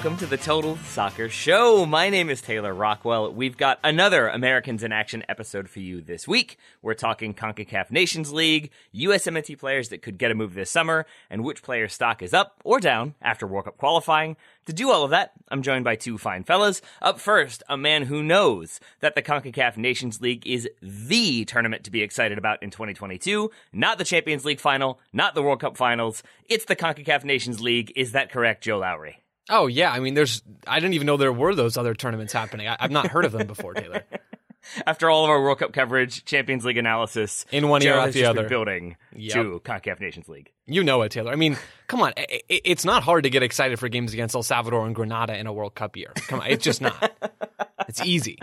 Welcome to the Total Soccer Show. My name is Taylor Rockwell. We've got another Americans in Action episode for you this week. We're talking CONCACAF Nations League, USMNT players that could get a move this summer, and which player's stock is up or down after World Cup qualifying. To do all of that, I'm joined by two fine fellas. Up first, a man who knows that the CONCACAF Nations League is the tournament to be excited about in 2022, not the Champions League final, not the World Cup finals. It's the CONCACAF Nations League. Is that correct, Joe Lowry? Oh yeah, I mean, there's. I didn't even know there were those other tournaments happening. I, I've not heard of them before, Taylor. After all of our World Cup coverage, Champions League analysis, In one ear, out the other. building Yep. to CONCACAF Nations League. You know it, Taylor. I mean, come on. i- i- It's not hard to get excited for games against El Salvador and Grenada in a World Cup year. Come on, it's just not. It's easy.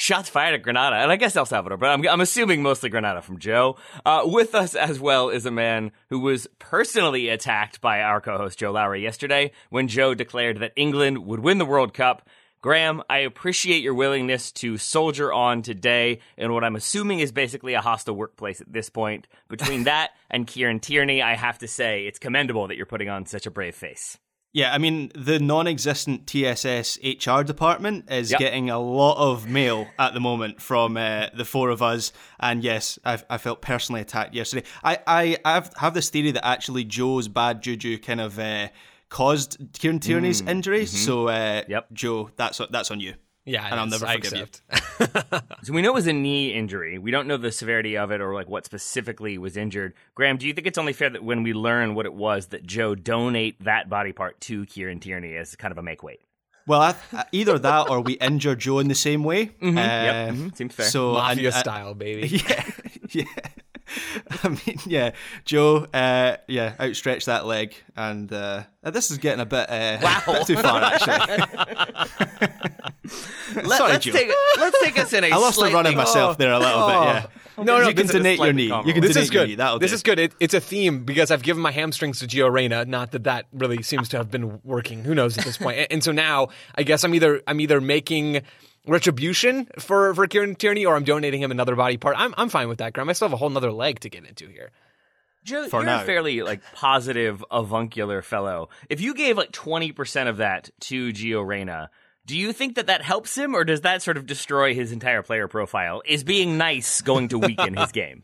Shots fired at Granada, and I guess El Salvador, but I'm, I'm assuming mostly Granada from Joe. Uh, with us as well is a man who was personally attacked by our co-host Joe Lowry yesterday when Joe declared that England would win the World Cup. Graham, I appreciate your willingness to soldier on today in what I'm assuming is basically a hostile workplace at this point. Between that and Kieran Tierney, I have to say it's commendable that you're putting on such a brave face. Yeah, I mean, the non existent TSS HR department is Yep. getting a lot of mail at the moment from uh, the four of us. And yes, I've, I felt personally attacked yesterday. I, I have, have this theory that actually Joe's bad juju kind of uh, caused Kieran Tierney's injury. So, uh, Yep. Joe, that's, that's on you. Yeah, And I'll never I forgive you. accept. So we know it was a knee injury. We don't know the severity of it or like what specifically was injured. Graham, do you think it's only fair that when we learn what it was that Joe donate that body part to Kieran Tierney as kind of a make weight? Well, I, I- either that or we injure Joe in the same way. Uh, Yep, mhm, seems fair. So, Mafia and- uh, style, baby. Yeah, yeah. I mean, yeah, Joe, uh, yeah, outstretch that leg, and uh, this is getting a bit, uh, a bit too far, actually. Let, Sorry, us Joe. take let's take us in a I lost the run of myself there a little bit. Yeah. No, no, you can donate your knee. You can This donate is your good. knee. That'll This do. is good. It, it's a theme because I've given my hamstrings to Gio Reyna. Not that that really seems to have been working. Who knows at this point? And, and so now I guess I'm either I'm either making retribution for for Kieran Tierney or I'm donating him another body part. I'm I'm fine with that, Graham. I still have a whole nother leg to get into here. Joe, For you're now. a fairly like positive, avuncular fellow. If you gave like twenty percent of that to Gio Reyna, do you think that that helps him, or does that sort of destroy his entire player profile? Is being nice going to weaken his game?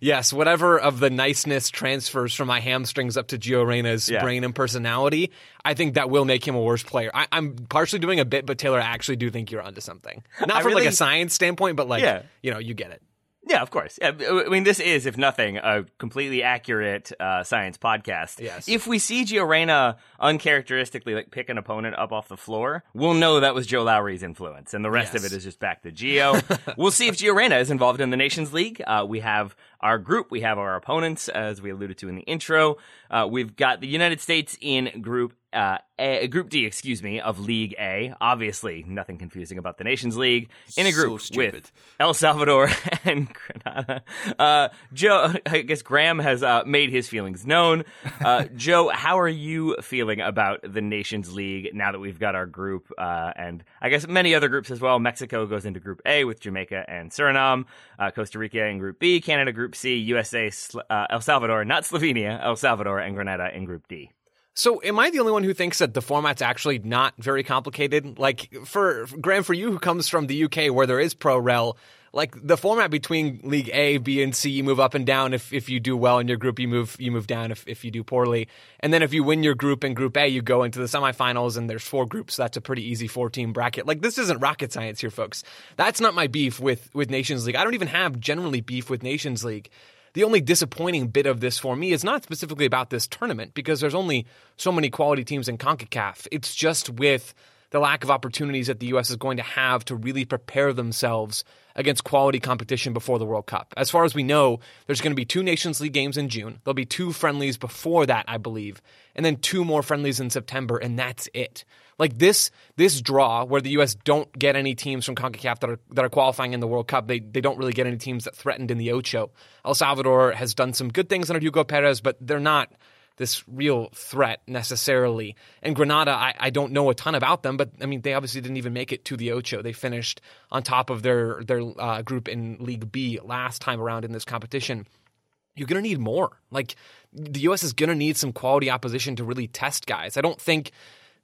Yes, whatever of the niceness transfers from my hamstrings up to Gio Reyna's Yeah. brain and personality, I think that will make him a worse player. I, I'm partially doing a bit, but Taylor, I actually do think you're onto something. Not I from like a science standpoint, but like Yeah. you know, you get it. Yeah, of course. Yeah, I mean, this is, if nothing, a completely accurate uh, science podcast. Yes. If we see Gio Reyna uncharacteristically like pick an opponent up off the floor, we'll know that was Joe Lowry's influence, and the rest of it is just back to Gio. we'll see if Gio Reyna is involved in the Nations League. Uh, we have our group, we have our opponents, as we alluded to in the intro. Uh, we've got the United States in Group uh, a, Group D, excuse me, of League A. Obviously, nothing confusing about the Nations League. In a group So with. El Salvador and Grenada. Uh, Joe, I guess Graham has uh, made his feelings known. Uh, Joe, how are you feeling about the Nations League now that we've got our group uh, and I guess many other groups as well? Mexico goes into Group A with Jamaica and Suriname, uh, Costa Rica in Group B, Canada Group C, USA, uh, El Salvador, not Slovenia, El Salvador, and Grenada in Group D. So, am I the only one who thinks that the format's actually not very complicated? Like, for Graham, for you who comes from the UK where there is pro rel, like the format between League A, B, and C, you move up and down. If if you do well in your group, you move you move down. If if you do poorly, and then if you win your group in Group A, you go into the semifinals, and there's four groups. So that's a pretty easy four team bracket. Like this isn't rocket science here, folks. That's not my beef with with Nations League. I don't even have generally beef with Nations League. The only disappointing bit of this for me is not specifically about this tournament because there's only so many quality teams in CONCACAF. It's just with the lack of opportunities that the U.S. is going to have to really prepare themselves against quality competition before the World Cup. As far as we know, there's going to be two Nations League games in June. There'll be two friendlies before that, I believe, and then two more friendlies in September, and that's it. Like this, this draw where the U.S. don't get any teams from CONCACAF that are that are qualifying in the World Cup. They they don't really get any teams that threatened in the Ocho. El Salvador has done some good things under Hugo Perez, but they're not this real threat necessarily. And Granada, I, I don't know a ton about them, but I mean they obviously didn't even make it to the Ocho. They finished on top of their their uh, group in League B last time around in this competition. You're going to need more. Like the U.S. is going to need some quality opposition to really test guys. I don't think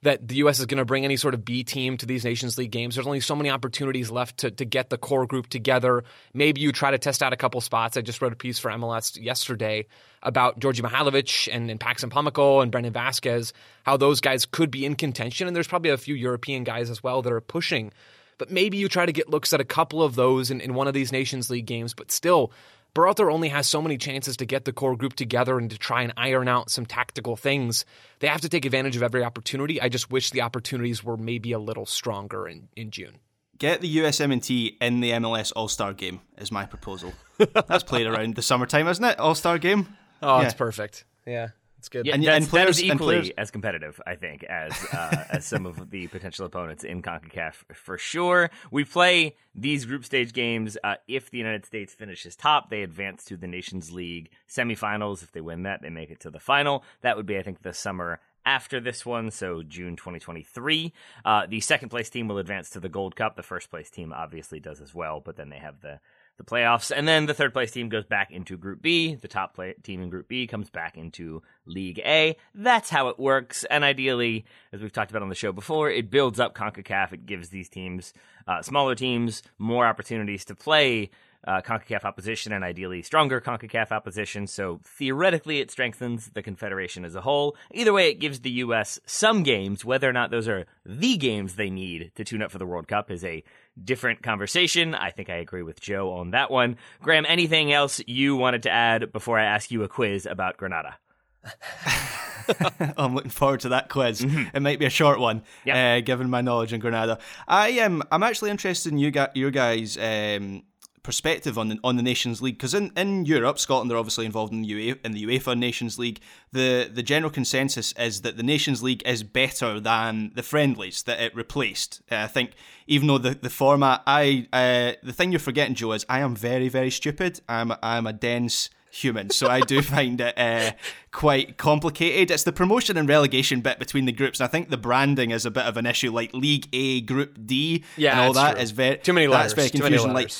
that the U.S. is going to bring any sort of B team to these Nations League games. There's only so many opportunities left to, to get the core group together. Maybe you try to test out a couple spots. I just wrote a piece for MLS yesterday about Djordje Mihailovic and, and Paxton Pomykal and Brandon Vazquez, how those guys could be in contention. And there's probably a few European guys as well that are pushing. But maybe you try to get looks at a couple of those in, in one of these Nations League games. But still, Berhalter only has so many chances to get the core group together and to try and iron out some tactical things. They have to take advantage of every opportunity. I just wish the opportunities were maybe a little stronger in, in June. Get the USMNT in the MLS All Star game is my proposal. That's played around the summertime, isn't it? All Star game. Oh, Yeah. it's perfect. Yeah, it's good. Yeah, And- that's, and that players- is and equally players- as competitive, I think, as uh, as some of the potential opponents in Concacaf for sure. We play these group stage games. Uh, if the United States finishes top, they advance to the Nations League semifinals. If they win that, they make it to the final. That would be, I think, the summer after this one, so June 2023. Uh, the second place team will advance to the Gold Cup. The first place team obviously does as well, but then they have the the playoffs, and then the third place team goes back into Group B. The top play- team in Group B comes back into League A. That's how it works. And ideally, as we've talked about on the show before, it builds up CONCACAF. It gives these teams, uh, smaller teams, more opportunities to play uh, CONCACAF opposition and ideally stronger CONCACAF opposition. So theoretically, it strengthens the Confederation as a whole. Either way, it gives the U.S. some games. Whether or not those are the games they need to tune up for the World Cup is a different conversation. I think I agree with Joe on that one. Graham, anything else you wanted to add before I ask you a quiz about Granada? I'm looking forward to that quiz. It might be a short one, Yep. uh, given my knowledge in Granada. I am. I'm actually interested in you ga- your guys' um, perspective on the on the Nations League because in, in Europe, Scotland are obviously involved in the UEFA, in the UEFA Nations League. The the general consensus is that the Nations League is better than the friendlies that it replaced. Uh, I think even though the, the format, I uh, the thing you're forgetting, Joe, is I am very very stupid. I'm I'm a dense human, so I do find it uh, quite complicated. It's the promotion and relegation bit between the groups, and I think the branding is a bit of an issue. Like League A, Group D, Yeah, and all that's that true. is very Too many That's letters, very too many confusing. Like.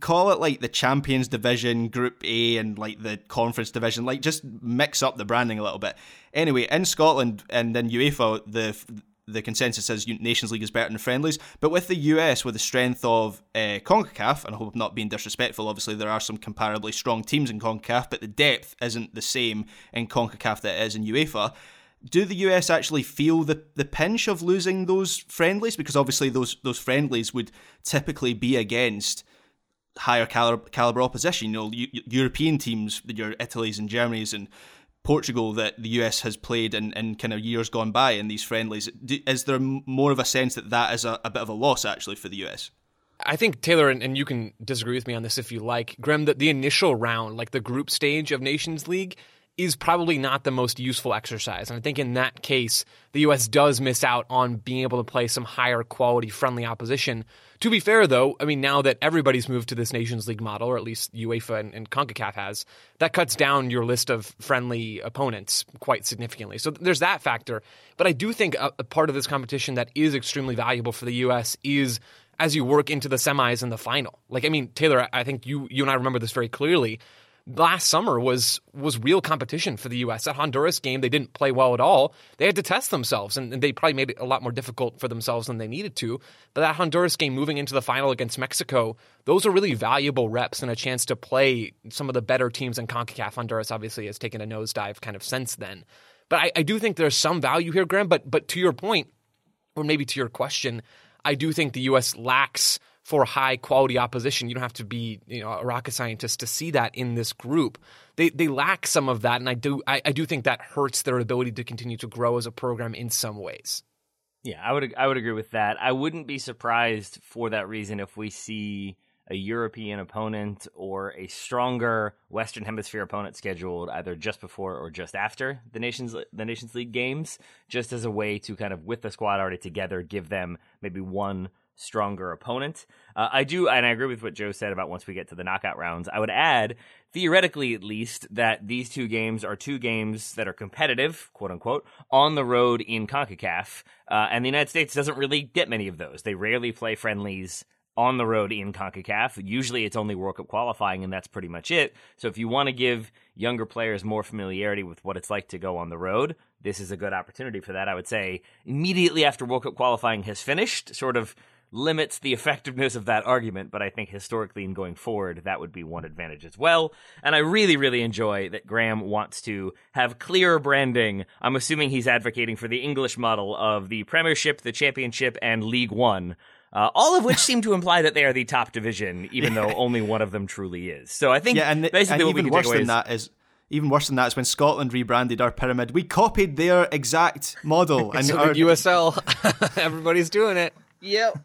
Call it like the Champions Division, Group A, and like the Conference Division. Like just mix up the branding a little bit. Anyway, in Scotland and then UEFA, the the consensus is Nations League is better than friendlies. But with the US, with the strength of uh, CONCACAF, and I hope I'm not being disrespectful, obviously there are some comparably strong teams in CONCACAF, but the depth isn't the same in CONCACAF that it is in UEFA. Do the US actually feel the, the pinch of losing those friendlies? Because obviously those those friendlies would typically be against higher caliber, caliber opposition. You know, Eu- European teams, your Italy's and Germany's and Portugal that the US has played in, in kind of years gone by in these friendlies. Do, is there more of a sense that that is a, a bit of a loss actually for the US? I think Taylor, and, and you can disagree with me on this if you like, Graham. The, the initial round, like the group stage of Nations League, is probably not the most useful exercise. And I think in that case, the U.S. does miss out on being able to play some higher quality, friendly opposition. To be fair, though, I mean, now that everybody's moved to this Nations League model, or at least UEFA and, and CONCACAF has, that cuts down your list of friendly opponents quite significantly. So there's that factor. But I do think a, a part of this competition that is extremely valuable for the U.S. is as you work into the semis and the final. Like, I mean, Taylor, I think you you and I remember this very clearly last summer was was real competition for the U.S. That Honduras game, they didn't play well at all. They had to test themselves, and, they probably made it a lot more difficult for themselves than they needed to. But that Honduras game, moving into the final against Mexico, those are really valuable reps and a chance to play some of the better teams in Concacaf. Honduras obviously has taken a nosedive kind of since then. But I, I do think there's some value here, Graham. But but to your point, or maybe to your question, I do think the U.S. lacks for high quality opposition. You don't have to be you know a rocket scientist to see that in this group. They they lack some of that, and I do I, I do think that hurts their ability to continue to grow as a program in some ways. Yeah, I would I would agree with that. I wouldn't be surprised for that reason if we see a European opponent or a stronger Western Hemisphere opponent scheduled either just before or just after the nations the Nations League games, just as a way to kind of with the squad already together, give them maybe one stronger opponent. Uh, I do, and I agree with what Joe said about once we get to the knockout rounds. I would add, theoretically at least, that these two games are two games that are competitive, quote unquote, on the road in CONCACAF. Uh, and the United States doesn't really get many of those. They rarely play friendlies on the road in CONCACAF. Usually it's only World Cup qualifying, and that's pretty much it. So if you want to give younger players more familiarity with what it's like to go on the road, this is a good opportunity for that. I would say immediately after World Cup qualifying has finished, sort of limits the effectiveness of that argument, but I think historically and going forward, that would be one advantage as well. And I really, really enjoy that Graham wants to have clearer branding. I'm assuming he's advocating for the English model of the Premiership, the Championship, and League One. Uh, all of which seem to imply that they are the top division, even though only one of them truly is. So I think yeah, and, basically and even worse than is, that is even worse than that is when Scotland rebranded our pyramid. We copied their exact model, and so our USL, everybody's doing it. Yep.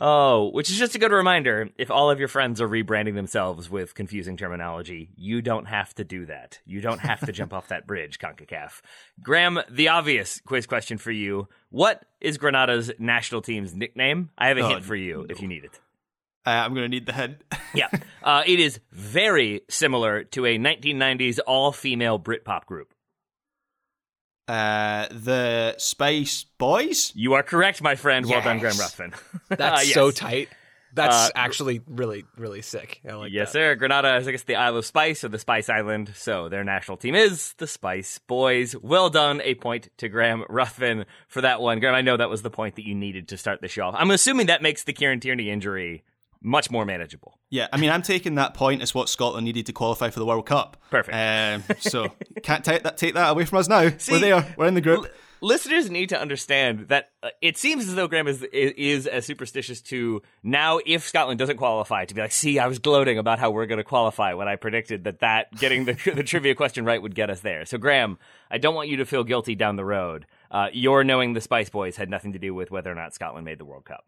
Oh, which is just a good reminder. If all of your friends are rebranding themselves with confusing terminology, you don't have to do that. You don't have to jump off that bridge, CONCACAF. Graham, the obvious quiz question for you. What is Granada's national team's nickname? I have a oh, hint for you no. if you need it. Uh, I'm going to need the hint. yeah. Uh, it is very similar to a 1990s all female Britpop group. Uh, the Spice Boys. You are correct, my friend. Yes. Well done, Graham Ruthven. That's uh, yes. so tight. That's uh, actually really, really sick. Like yes, that. sir. Granada is, I guess, the Isle of Spice or the Spice Island. So their national team is the Spice Boys. Well done. A point to Graham Ruthven for that one. Graham, I know that was the point that you needed to start the show off. I'm assuming that makes the Kieran Tierney injury much more manageable. Yeah, I mean, I'm taking that point as what Scotland needed to qualify for the World Cup. Perfect. Um, so can't take that take that away from us now. See, We're there. We're in the group. L- listeners need to understand that uh, it seems as though Graham is, is as superstitious to now if Scotland doesn't qualify to be like, see, I was gloating about how we're going to qualify when I predicted that that getting the the trivia question right would get us there. So Graham, I don't want you to feel guilty down the road. Uh, your knowing the Spice Boys had nothing to do with whether or not Scotland made the World Cup.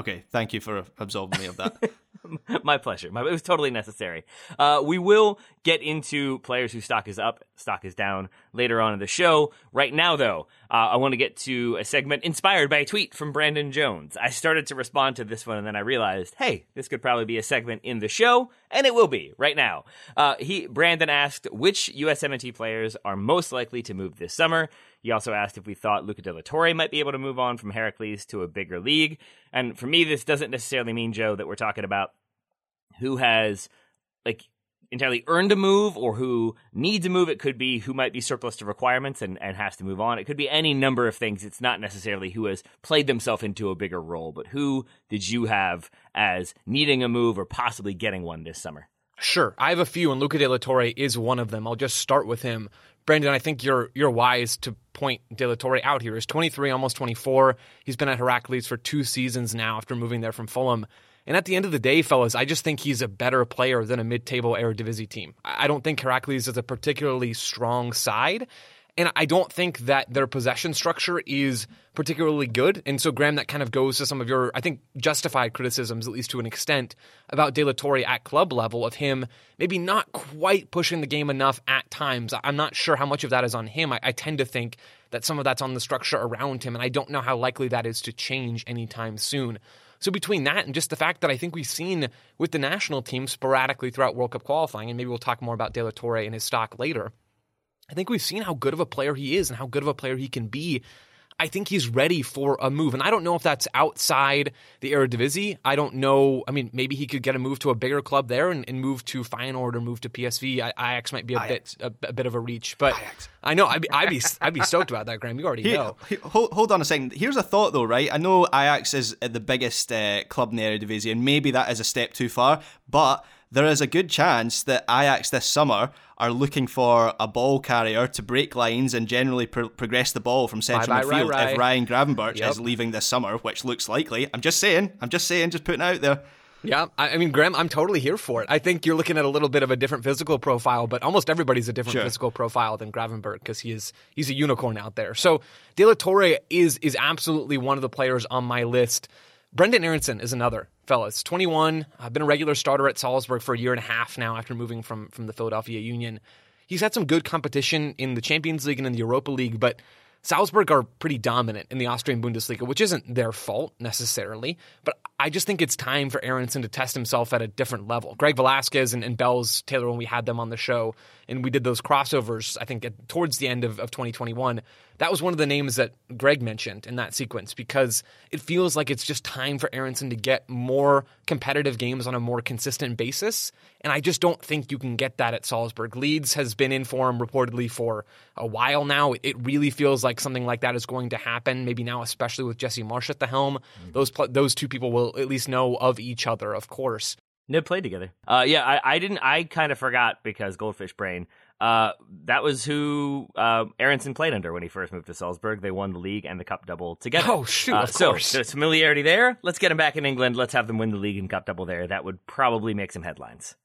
Okay, thank you for absolving me of that. My pleasure. My, it was totally necessary. Uh, we will get into players whose stock is up, stock is down later on in the show. Right now, though, uh, I want to get to a segment inspired by a tweet from Brandon Jones. I started to respond to this one, and then I realized, hey, this could probably be a segment in the show, and it will be right now. Uh, he Brandon asked which USMNT players are most likely to move this summer. He also asked if we thought Luca De La Torre might be able to move on from Heracles to a bigger league. And for me, this doesn't necessarily mean, Joe, that we're talking about who has like entirely earned a move or who needs a move. It could be who might be surplus to requirements and, and has to move on. It could be any number of things. It's not necessarily who has played themselves into a bigger role, but who did you have as needing a move or possibly getting one this summer? Sure. I have a few, and Luca De La Torre is one of them. I'll just start with him. Brandon, I think you're you're wise to point De La Torre out here. He's 23, almost 24. He's been at Heracles for two seasons now after moving there from Fulham. And at the end of the day, fellas, I just think he's a better player than a mid-table Eredivisie team. I don't think Heracles is a particularly strong side. And I don't think that their possession structure is particularly good. And so, Graham, that kind of goes to some of your, I think, justified criticisms, at least to an extent, about De La Torre at club level of him maybe not quite pushing the game enough at times. I'm not sure how much of that is on him. I, I tend to think that some of that's on the structure around him, and I don't know how likely that is to change anytime soon. So between that and just the fact that I think we've seen with the national team sporadically throughout World Cup qualifying, and maybe we'll talk more about De La Torre and his stock later, I think we've seen how good of a player he is and how good of a player he can be I think he's ready for a move. And I don't know if that's outside the Eredivisie. I don't know. I mean, maybe he could get a move to a bigger club there and, and move to Feyenoord or move to PSV. I, Ajax might be a Ajax. bit a, a, bit of a reach, but Ajax. I know I'd be, I'd be I'd be stoked about that, Graham. You already know. hold, hold on a second. Here's a thought though, right? I know Ajax is the biggest uh, club in the Eredivisie, and maybe that is a step too far, but there is a good chance that Ajax this summer are looking for a ball carrier to break lines and generally pro- progress the ball from central bye, bye, midfield right, right. if Ryan Gravenberch yep. is leaving this summer, which looks likely. I'm just saying, I'm just saying, just putting out there. Yeah, I mean, Graham, I'm totally here for it. I think you're looking at a little bit of a different physical profile, but almost everybody's a different sure. physical profile than Gravenberch because he is he's a unicorn out there. So De La Torre is is absolutely one of the players on my list. Brendan Aaronson is another fellas. 21, I've been a regular starter at Salzburg for a year and a half now after moving from from the Philadelphia Union. He's had some good competition in the Champions League and in the Europa League, but Salzburg are pretty dominant in the Austrian Bundesliga, which isn't their fault necessarily. But I just think it's time for Aaronson to test himself at a different level. Greg Velasquez and, and Bells Taylor, when we had them on the show, and we did those crossovers, I think at, towards the end of, of 2021, that was one of the names that Greg mentioned in that sequence because it feels like it's just time for Aaronson to get more competitive games on a more consistent basis. And I just don't think you can get that at Salzburg. Leeds has been in form reportedly for a while now. It really feels like something like that is going to happen. Maybe now, especially with Jesse Marsch at the helm, mm-hmm. those those two people will at least know of each other. Of course, they played together. Uh, yeah, I, I didn't. I kind of forgot because Goldfish Brain. Uh, that was who uh, Aaronson played under when he first moved to Salzburg. They won the league and the cup double together. Oh shoot! Uh, of course. So there's familiarity there. Let's get him back in England. Let's have them win the league and cup double there. That would probably make some headlines.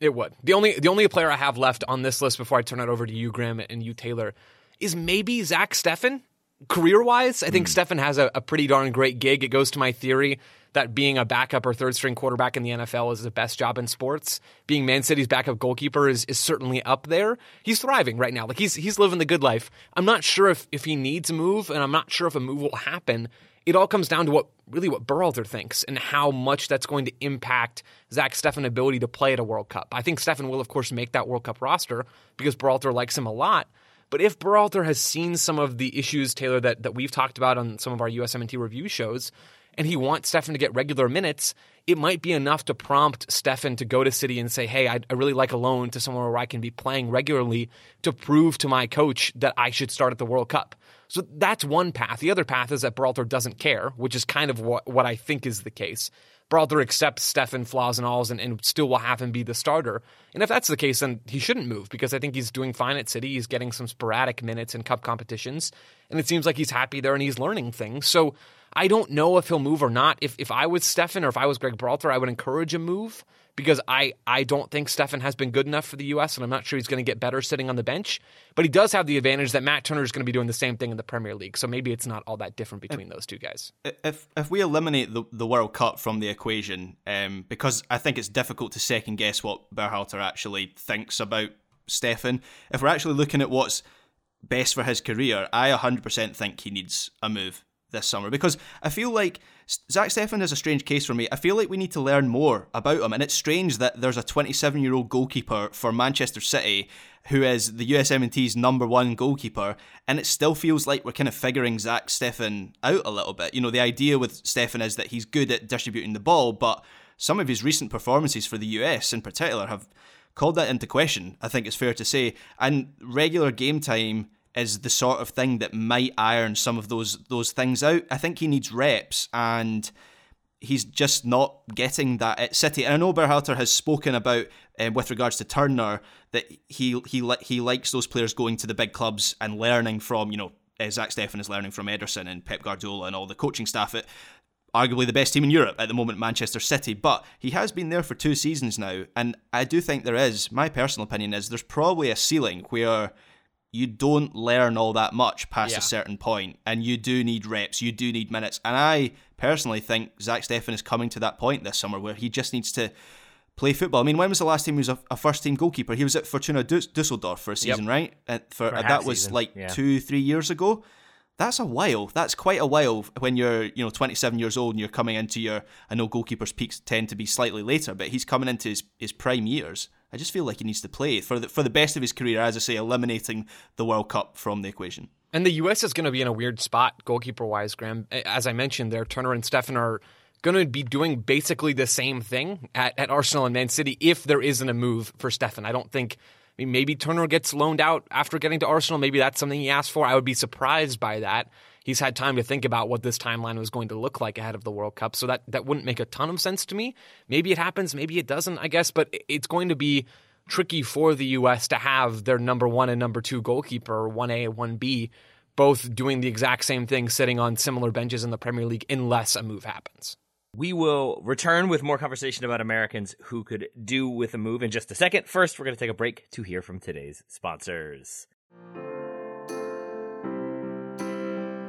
It would. The only the only player I have left on this list before I turn it over to you, Graham, and you, Taylor, is maybe Zach Steffen. Career wise, I think mm. Steffen has a, a pretty darn great gig. It goes to my theory that being a backup or third string quarterback in the NFL is the best job in sports. Being Man City's backup goalkeeper is, is certainly up there. He's thriving right now. Like he's he's living the good life. I'm not sure if, if he needs a move, and I'm not sure if a move will happen. It all comes down to what really what Berhalter thinks and how much that's going to impact Zach Steffen's ability to play at a World Cup. I think Steffen will, of course, make that World Cup roster because Berhalter likes him a lot. But if Berhalter has seen some of the issues, Taylor, that, that we've talked about on some of our USMNT review shows, and he wants Steffen to get regular minutes, it might be enough to prompt Steffen to go to City and say, hey, I, I really like a loan to somewhere where I can be playing regularly to prove to my coach that I should start at the World Cup. So that's one path. The other path is that Berhalter doesn't care, which is kind of what, what I think is the case. Berhalter accepts Steffen flaws and alls and, still will have him be the starter. And if that's the case, then he shouldn't move because I think he's doing fine at City. He's getting some sporadic minutes in cup competitions, and it seems like he's happy there and he's learning things. So I don't know if he'll move or not. If if I was Steffen or if I was Greg Berhalter, I would encourage a move because I, I don't think Steffen has been good enough for the U.S. and I'm not sure he's going to get better sitting on the bench. But he does have the advantage that Matt Turner is going to be doing the same thing in the Premier League. So maybe it's not all that different between if, those two guys. If if we eliminate the, the World Cup from the equation, um, because I think it's difficult to second guess what Berhalter actually thinks about Steffen, If we're actually looking at what's best for his career, I 100% think he needs a move this summer because I feel like Zach Steffen is a strange case for me. I feel like we need to learn more about him, and it's strange that there's a 27 year old goalkeeper for Manchester City who is the USMNT's number one goalkeeper, and it still feels like we're kind of figuring Zach Steffen out a little bit. You know, the idea with Steffen is that he's good at distributing the ball, but some of his recent performances for the US in particular have called that into question, I think it's fair to say. And regular game time is the sort of thing that might iron some of those those things out. I think he needs reps and he's just not getting that at City. And I know Berhalter has spoken about, um, with regards to Turner, that he he he likes those players going to the big clubs and learning from, you know, uh, Zach Steffen is learning from Ederson and Pep Guardiola and all the coaching staff at arguably the best team in Europe at the moment, Manchester City. But he has been there for two seasons now, and I do think there is. My personal opinion is there's probably a ceiling where you don't learn all that much past Yeah. a certain point, and you do need reps, you do need minutes. And I personally think Zach Steffen is coming to that point this summer where he just needs to play football. I mean, when was the last time he was a, a first team goalkeeper? He was at Fortuna Dusseldorf for a season, right? And for, For uh, that was season, like yeah. two, three years ago. That's a while. That's quite a while when you're, you know, 27 years old and you're coming into your. I know goalkeepers' peaks tend to be slightly later, but he's coming into his, his prime years. I just feel like he needs to play for the for the best of his career. As I say, eliminating the World Cup from the equation. And the U.S. is going to be in a weird spot goalkeeper wise, Graham. As I mentioned, there, Turner and Steffen are going to be doing basically the same thing at, at Arsenal and Man City if there isn't a move for Steffen. I don't think. I mean, maybe Turner gets loaned out after getting to Arsenal. Maybe that's something he asked for. I would be surprised by that. He's had time to think about what this timeline was going to look like ahead of the World Cup, so that that wouldn't make a ton of sense to me. Maybe it happens, maybe it doesn't. I guess, but it's going to be tricky for the U.S. to have their number one and number two goalkeeper, 1A, 1B, both doing the exact same thing, sitting on similar benches in the Premier League, unless a move happens. We will return with more conversation about Americans who could do with a move in just a second. First, we're going to take a break to hear from today's sponsors.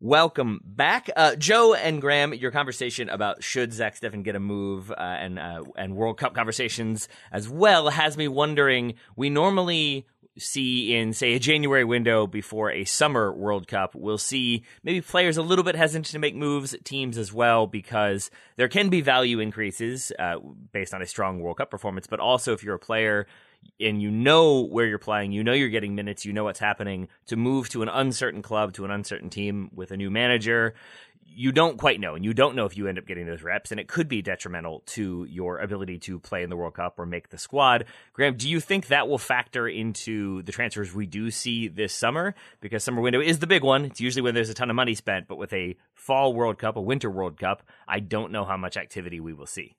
Welcome back, uh, Joe and Graham. Your conversation about should Zach Steffen get a move uh, and uh, and World Cup conversations as well has me wondering. We normally see in say a January window before a summer World Cup, we'll see maybe players a little bit hesitant to make moves, teams as well, because there can be value increases uh, based on a strong World Cup performance. But also, if you're a player and you know where you're playing, you know you're getting minutes, you know what's happening, to move to an uncertain club, to an uncertain team with a new manager, you don't quite know. And you don't know if you end up getting those reps, and it could be detrimental to your ability to play in the World Cup or make the squad. Graham, do you think that will factor into the transfers we do see this summer? Because summer window is the big one. It's usually when there's a ton of money spent, but with a fall World Cup, a winter World Cup, I don't know how much activity we will see.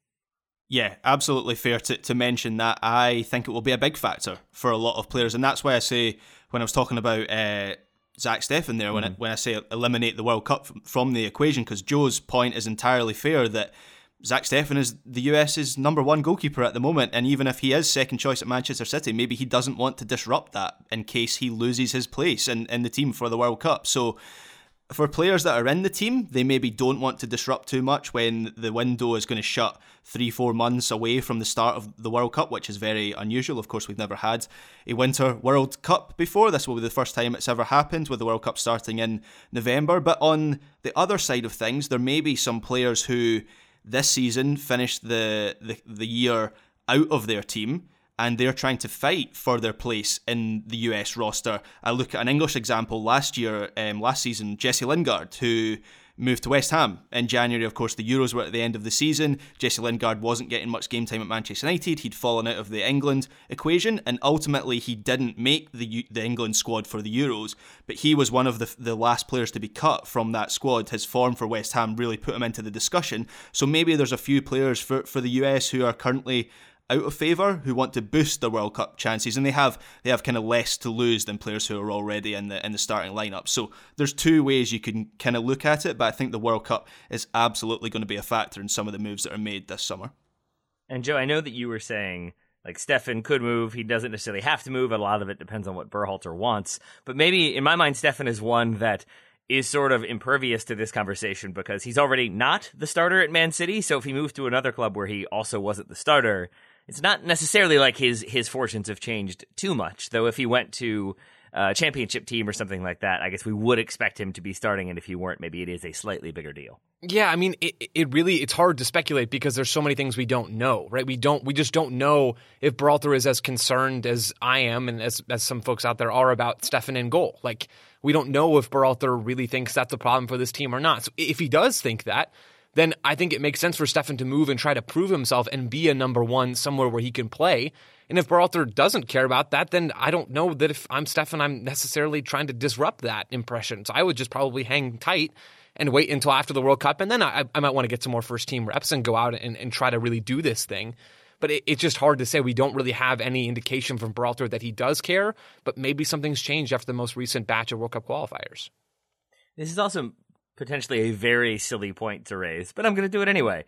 Yeah, absolutely fair to, to mention that. I think it will be a big factor for a lot of players, and that's why I say when I was talking about uh, Zach Steffen there, when I, when I say eliminate the World Cup from, from the equation, because Joe's point is entirely fair that Zach Steffen is the US's number one goalkeeper at the moment, and even if he is second choice at Manchester City, maybe he doesn't want to disrupt that in case he loses his place in, in the team for the World Cup. So for players that are in the team, they maybe don't want to disrupt too much when the window is going to shut three, four months away from the start of the World Cup, which is very unusual. Of course, we've never had a Winter World Cup before. This will be the first time it's ever happened with the World Cup starting in November. But on the other side of things, there may be some players who this season finished the, the, the year out of their team and they're trying to fight for their place in the US roster. I look at an English example last year, um, last season, Jesse Lingard, who moved to West Ham in January. Of course, the Euros were at the end of the season. Jesse Lingard wasn't getting much game time at Manchester United. He'd fallen out of the England equation, and ultimately he didn't make the the England squad for the Euros. But he was one of the the last players to be cut from that squad. His form for West Ham really put him into the discussion. So maybe there's a few players for for the US who are currently out of favour who want to boost their World Cup chances, and they have they have kind of less to lose than players who are already in the in the starting lineup. So there's two ways you can kind of look at it, but I think the World Cup is absolutely going to be a factor in some of the moves that are made this summer. And Joe, I know that you were saying like Steffen could move. He doesn't necessarily have to move. A lot of it depends on what Berhalter wants. But maybe in my mind, Steffen is one that is sort of impervious to this conversation because he's already not the starter at Man City. So if he moved to another club where he also wasn't the starter, it's not necessarily like his his fortunes have changed too much. Though if he went to a championship team or something like that, I guess we would expect him to be starting. And if he weren't, maybe it is a slightly bigger deal. Yeah, I mean, it, it really it's hard to speculate because there's so many things we don't know, right? We don't we just don't know if Berhalter is as concerned as I am and as as some folks out there are about Steffen in goal. Like we don't know if Berhalter really thinks that's a problem for this team or not. So if he does think that, then I think it makes sense for Steffen to move and try to prove himself and be a number one somewhere where he can play. And if Berhalter doesn't care about that, then I don't know that if I'm Steffen, I'm necessarily trying to disrupt that impression. So I would just probably hang tight and wait until after the World Cup. And then I, I might want to get some more first team reps and go out and, and try to really do this thing. But it, it's just hard to say. We don't really have any indication from Berhalter that he does care, but maybe something's changed after the most recent batch of World Cup qualifiers. This is also potentially a very silly point to raise, but I'm going to do it anyway.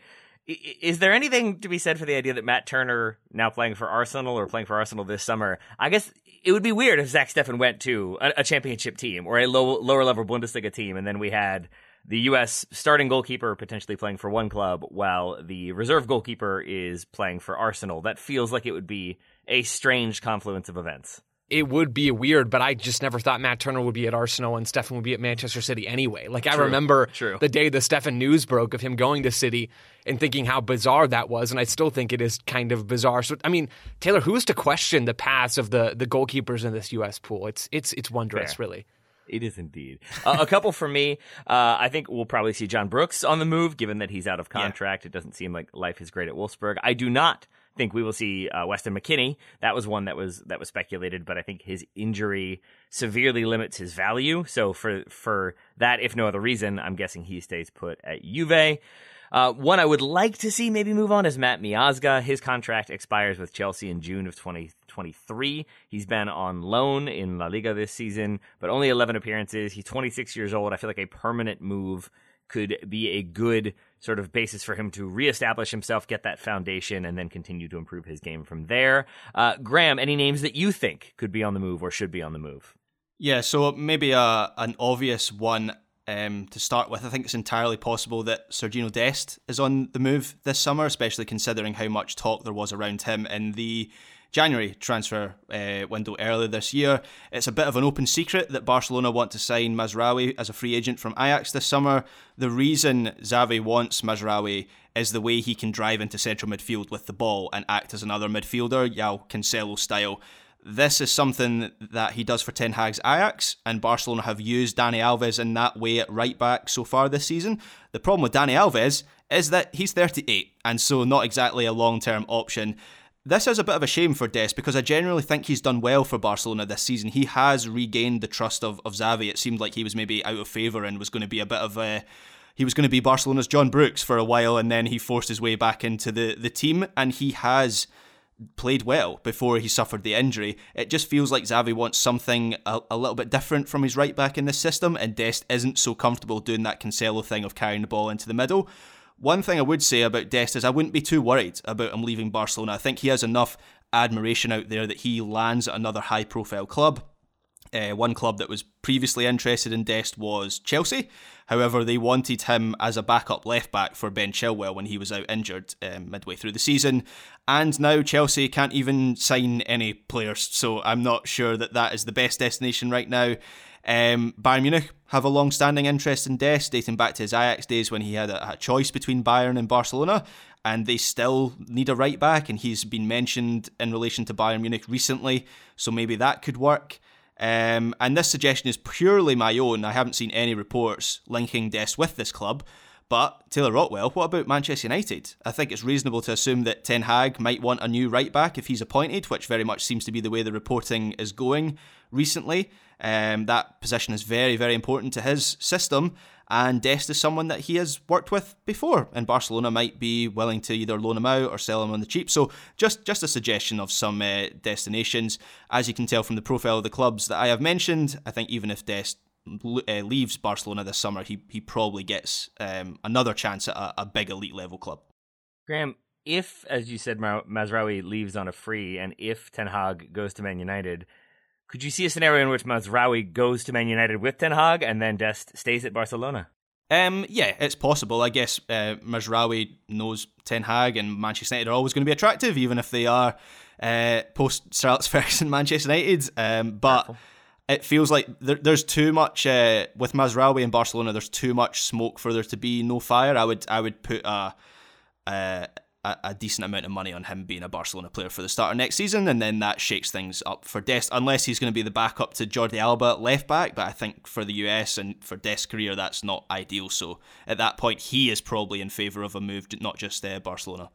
Is there anything to be said for the idea that Matt Turner, now playing for Arsenal or playing for Arsenal this summer, I guess it would be weird if Zach Steffen went to a, a championship team or a low, lower level Bundesliga team, and then we had the U.S. starting goalkeeper potentially playing for one club while the reserve goalkeeper is playing for Arsenal. That feels like it would be a strange confluence of events it would be weird, but I just never thought Matt Turner would be at Arsenal and Steffen would be at Manchester City anyway. Like I remember True. the day the Steffen news broke of him going to City and thinking how bizarre that was, and I still think it is kind of bizarre. So I mean, Taylor, who's to question the paths of the the goalkeepers in this U.S. pool? It's it's it's wondrous, Fair. really. It is indeed. Uh, a couple for me. Uh, I think we'll probably see John Brooks on the move, given that he's out of contract. Yeah. It doesn't seem like life is great at Wolfsburg. I do not think we will see uh, Weston McKennie. That was one that was that was speculated, but I think his injury severely limits his value. So for for that, if no other reason, I'm guessing he stays put at Juve. Uh, one I would like to see maybe move on is Matt Miazga. His contract expires with Chelsea in June of 2023. He's been on loan in La Liga this season, but only 11 appearances. He's 26 years old. I feel like a permanent move could be a good sort of basis for him to reestablish himself, get that foundation, and then continue to improve his game from there. Uh, Graham, any names that you think could be on the move or should be on the move? Yeah, so maybe a, an obvious one um, to start with. I think it's entirely possible that Sergino Dest is on the move this summer, especially considering how much talk there was around him in the January transfer uh, window earlier this year. It's a bit of an open secret that Barcelona want to sign Mazraoui as a free agent from Ajax this summer. The reason Xavi wants Mazraoui is the way he can drive into central midfield with the ball and act as another midfielder, João Cancelo style. This is something that he does for Ten Hag's Ajax, and Barcelona have used Dani Alves in that way at right back so far this season. The problem with Dani Alves is that he's 38, and so not exactly a long term option. This is a bit of a shame for Dest because I generally think he's done well for Barcelona this season. He has regained the trust of, of Xavi. It seemed like he was maybe out of favour and was going to be a bit of a. He was going to be Barcelona's John Brooks for a while, and then he forced his way back into the, the team, and he has played well before he suffered the injury. It just feels like Xavi wants something a, a, little bit different from his right back in this system, and Dest isn't so comfortable doing that Cancelo thing of carrying the ball into the middle. One thing I would say about Dest is I wouldn't be too worried about him leaving Barcelona. I think he has enough admiration out there that he lands at another high profile club. Uh, one club that was previously interested in Dest was Chelsea. However, they wanted him as a backup left back for Ben Chilwell when he was out injured um, midway through the season. And now Chelsea can't even sign any players, so I'm not sure that that is the best destination right now. Um, Bayern Munich have a long standing interest in Dest, dating back to his Ajax days when he had a, a, choice between Bayern and Barcelona, and they still need a right back, and he's been mentioned in relation to Bayern Munich recently, so maybe that could work. Um, and this suggestion is purely my own. I haven't seen any reports linking Des with this club. But Taylor Rockwell, what about Manchester United? I think it's reasonable to assume that Ten Hag might want a new right back if he's appointed, which very much seems to be the way the reporting is going recently. Um, that position is very, very important to his system, and Dest is someone that he has worked with before, and Barcelona might be willing to either loan him out or sell him on the cheap. So, just just a suggestion of some uh, destinations. As you can tell from the profile of the clubs that I have mentioned, I think even if Dest uh, leaves Barcelona this summer, he he probably gets um, another chance at a, a, big elite level club. Graham, if as you said, Mazraoui leaves on a free, and if Ten Hag goes to Man United, could you see a scenario in which Mazraoui goes to Man United with Ten Hag and then Dest stays at Barcelona? Um, yeah, it's possible. I guess uh, Mazraoui knows Ten Hag and Manchester United are always going to be attractive, even if they are uh, post Sir Alex Ferguson Manchester United. Um, but Careful. it feels like there, there's too much uh, with Mazraoui in Barcelona. There's too much smoke for there to be no fire. I would I would put a, a a, a, decent amount of money on him being a Barcelona player for the start of next season, and then that shakes things up for Dest, unless he's going to be the backup to Jordi Alba left back. But I think for the US and for Dest's career, that's not ideal. So at that point, he is probably in favour of a move, not just uh, Barcelona.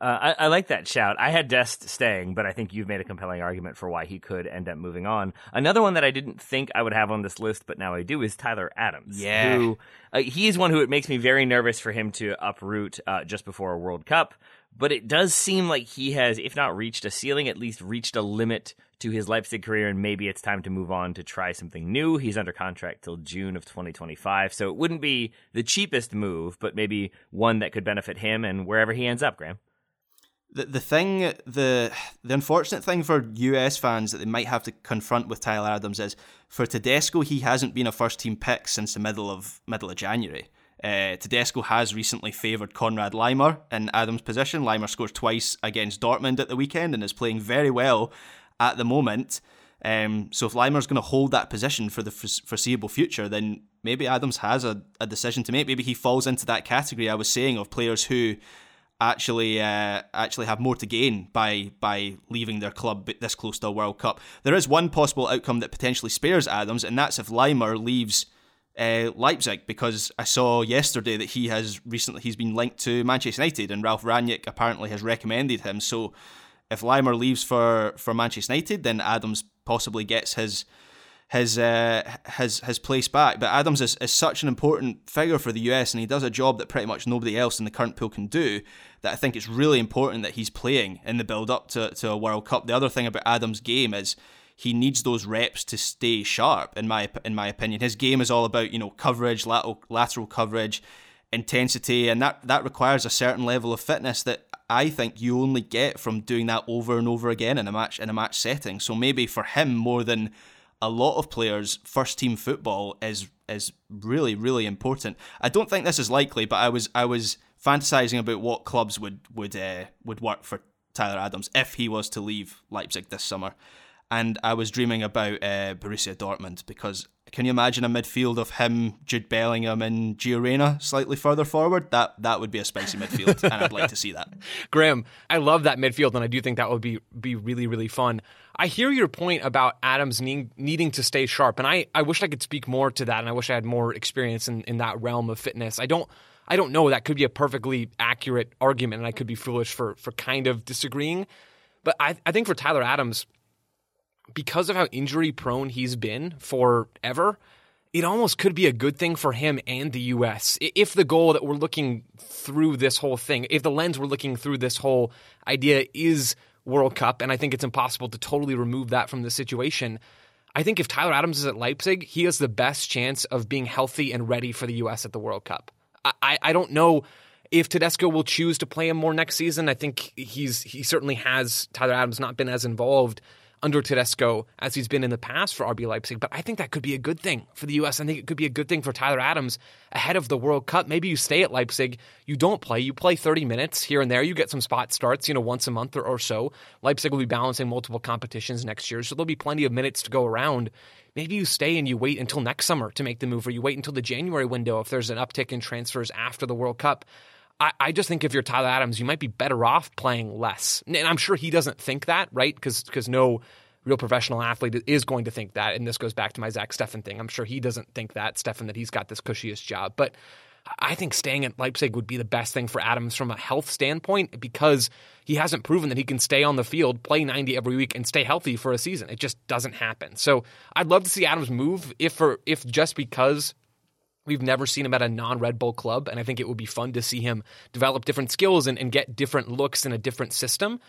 Uh, I, I, like that shout. I had Dest staying, but I think you've made a compelling argument for why he could end up moving on. Another one that I didn't think I would have on this list, but now I do, is Tyler Adams. Yeah. Who, uh, he's one who it makes me very nervous for him to uproot uh, just before a World Cup. But it does seem like he has, if not reached a ceiling, at least reached a limit to his Leipzig career, and maybe it's time to move on to try something new. He's under contract till June of 2025, so it wouldn't be the cheapest move, but maybe one that could benefit him and wherever he ends up, Graham the the thing the the unfortunate thing for US fans that they might have to confront with Tyler Adams is for Tedesco he hasn't been a first team pick since the middle of middle of January. Uh, Tedesco has recently favoured Konrad Laimer in Adams' position. Laimer scores twice against Dortmund at the weekend and is playing very well at the moment. Um, so if Laimer's going to hold that position for the foreseeable future, then maybe Adams has a, a decision to make. Maybe he falls into that category I was saying of players who actually uh, actually have more to gain by by leaving their club this close to a World Cup. There is one possible outcome that potentially spares Adams, and that's if Laimer leaves uh, Leipzig, because I saw yesterday that he has recently he's been linked to Manchester United, and Ralf Rangnick apparently has recommended him. So if Laimer leaves for for Manchester United, then Adams possibly gets his his uh, his his place back. But Adams is, is such an important figure for the US, and he does a job that pretty much nobody else in the current pool can do. That I think it's really important that he's playing in the build up to to a World Cup. The other thing about Adams' game is he needs those reps to stay sharp. In my in my opinion, his game is all about you know coverage, lateral lateral coverage, intensity, and that that requires a certain level of fitness that I think you only get from doing that over and over again in a match in a match setting. So maybe for him more than a lot of players, first team football is is really really important. I don't think this is likely, but I was I was fantasizing about what clubs would would uh, would work for Tyler Adams if he was to leave Leipzig this summer, and I was dreaming about uh, Borussia Dortmund because can you imagine a midfield of him, Jude Bellingham, and Gio Reyna slightly further forward? That that would be a spicy midfield, and I'd like to see that. Graham, I love that midfield, and I do think that would be be really really fun. I hear your point about Adams need, needing to stay sharp, and I, I wish I could speak more to that, and I wish I had more experience in, in that realm of fitness. I don't I don't know. That could be a perfectly accurate argument, and I could be foolish for for kind of disagreeing. But I, I think for Tyler Adams, because of how injury prone he's been forever, it almost could be a good thing for him and the U.S. If the goal that we're looking through this whole thing, if the lens we're looking through this whole idea is World Cup, and I think it's impossible to totally remove that from the situation. I think if Tyler Adams is at Leipzig, he has the best chance of being healthy and ready for the U.S. at the World Cup. I, I don't know if Tedesco will choose to play him more next season. I think he's he certainly has Tyler Adams not been as involved under Tedesco as he's been in the past for RB Leipzig. But I think that could be a good thing for the U.S. I think it could be a good thing for Tyler Adams ahead of the World Cup. Maybe you stay at Leipzig, you don't play, you play 30 minutes here and there, you get some spot starts, you know, once a month or, or so. Leipzig will be balancing multiple competitions next year, so there'll be plenty of minutes to go around. Maybe you stay and you wait until next summer to make the move, or you wait until the January window if there's an uptick in transfers after the World Cup. I, I just think if you're Tyler Adams, you might be better off playing less. And I'm sure he doesn't think that, right? Because no real professional athlete is going to think that. And this goes back to my Zach Steffen thing. I'm sure he doesn't think that, Steffen, that he's got this cushiest job. But I think staying at Leipzig would be the best thing for Adams from a health standpoint because he hasn't proven that he can stay on the field, play 90 every week, and stay healthy for a season. It just doesn't happen. So I'd love to see Adams move if for if just because We've never seen him at a non Red Bull club, and I think it would be fun to see him develop different skills and, and get different looks in a different system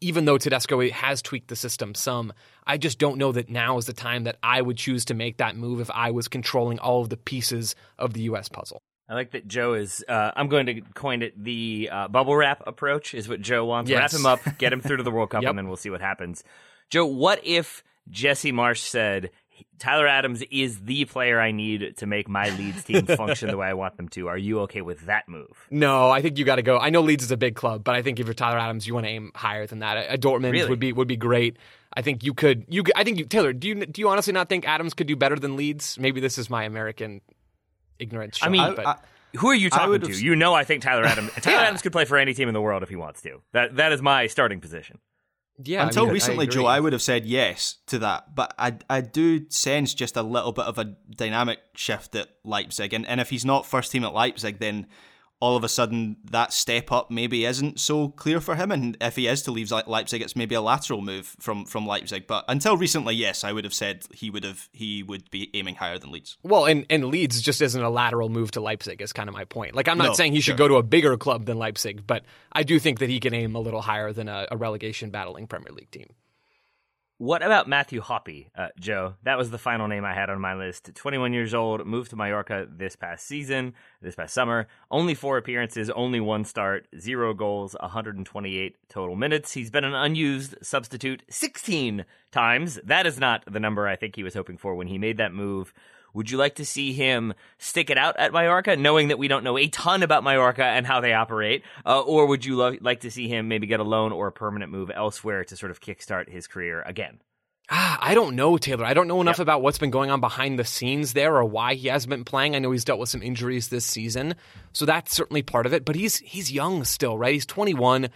even though Tedesco has tweaked the system some, I just don't know that now is the time that I would choose to make that move if I was controlling all of the pieces of the U.S. puzzle. I like that Joe is. Uh, I'm going to coin it the uh, bubble wrap approach. Is what Joe wants. Yes. Wrap him up, get him through to the World Cup, yep. and then we'll see what happens. Joe, what if Jesse Marsch said Tyler Adams is the player I need to make my Leeds team function the way I want them to. Are you okay with that move? No, I think you got to go. I know Leeds is a big club, but I think if you're Tyler Adams, you want to aim higher than that. A, a Dortmund Really? would be would be great. I think you could. You, could- I think you, Taylor. Do you do you honestly not think Adams could do better than Leeds? Maybe this is my American ignorance. I mean, but I- Who are you talking would to? have- You know, I think Tyler Adams. Tyler Yeah. Adams could play for any team in the world if he wants to. That that is my starting position. Yeah. I Until mean, I recently, Joe. I would have said yes to that, but I I do sense just a little bit of a dynamic shift at Leipzig, and and if he's not first team at Leipzig, then all of a sudden that step up maybe isn't so clear for him, and if he is to leave Leipzig, it's maybe a lateral move from from Leipzig. But until recently, yes, I would have said he would have he would be aiming higher than Leeds. Well, and, and Leeds just isn't a lateral move to Leipzig, is kind of my point. Like, I'm not No, saying he should sure. go to a bigger club than Leipzig, but I do think that he can aim a little higher than a, a relegation battling Premier League team. What about Matthew Hoppe, uh, Joe? That was the final name I had on my list. 21 years old, moved to Mallorca this past season, this past summer. Only four appearances, only one start, zero goals, 128 total minutes. He's been an unused substitute 16 times. That is not the number I think he was hoping for when he made that move. Would you like to see him stick it out at Mallorca, knowing that we don't know a ton about Mallorca and how they operate? Uh, or would you lo- like to see him maybe get a loan or a permanent move elsewhere to sort of kickstart his career again? Ah, I don't know, Taylor. I don't know enough about what's been going on behind the scenes there or why he hasn't been playing. I know he's dealt with some injuries this season, so that's certainly part of it. But he's he's young still, right? He's 21.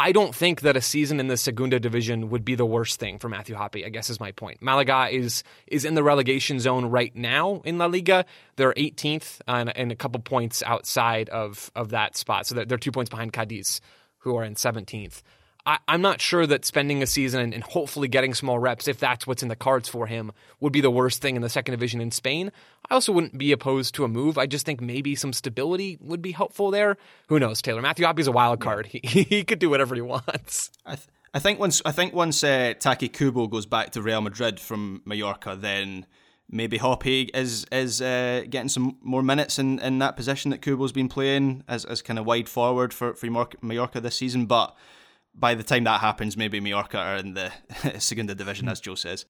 I don't think that a season in the Segunda division would be the worst thing for Matthew Hoppe. I guess is my point. Malaga is is in the relegation zone right now in La Liga. They're 18th and, and a couple points outside of of that spot, so they're, they're two points behind Cadiz, who are in 17th. I, I'm not sure that spending a season and, hopefully getting small reps, if that's what's in the cards for him, would be the worst thing in the second division in Spain. I also wouldn't be opposed to a move. I just think maybe some stability would be helpful there. Who knows, Taylor? Matthew Hoppe's a wild card. He, he could do whatever he wants. I, th- I think once I think once uh, Taki Kubo goes back to Real Madrid from Mallorca, then maybe Hoppe is is uh, getting some more minutes in, in that position that Kubo's been playing as, as kind of wide forward for for Mallorca this season. But by the time that happens, maybe Mallorca are in the Segunda division, as Joe says.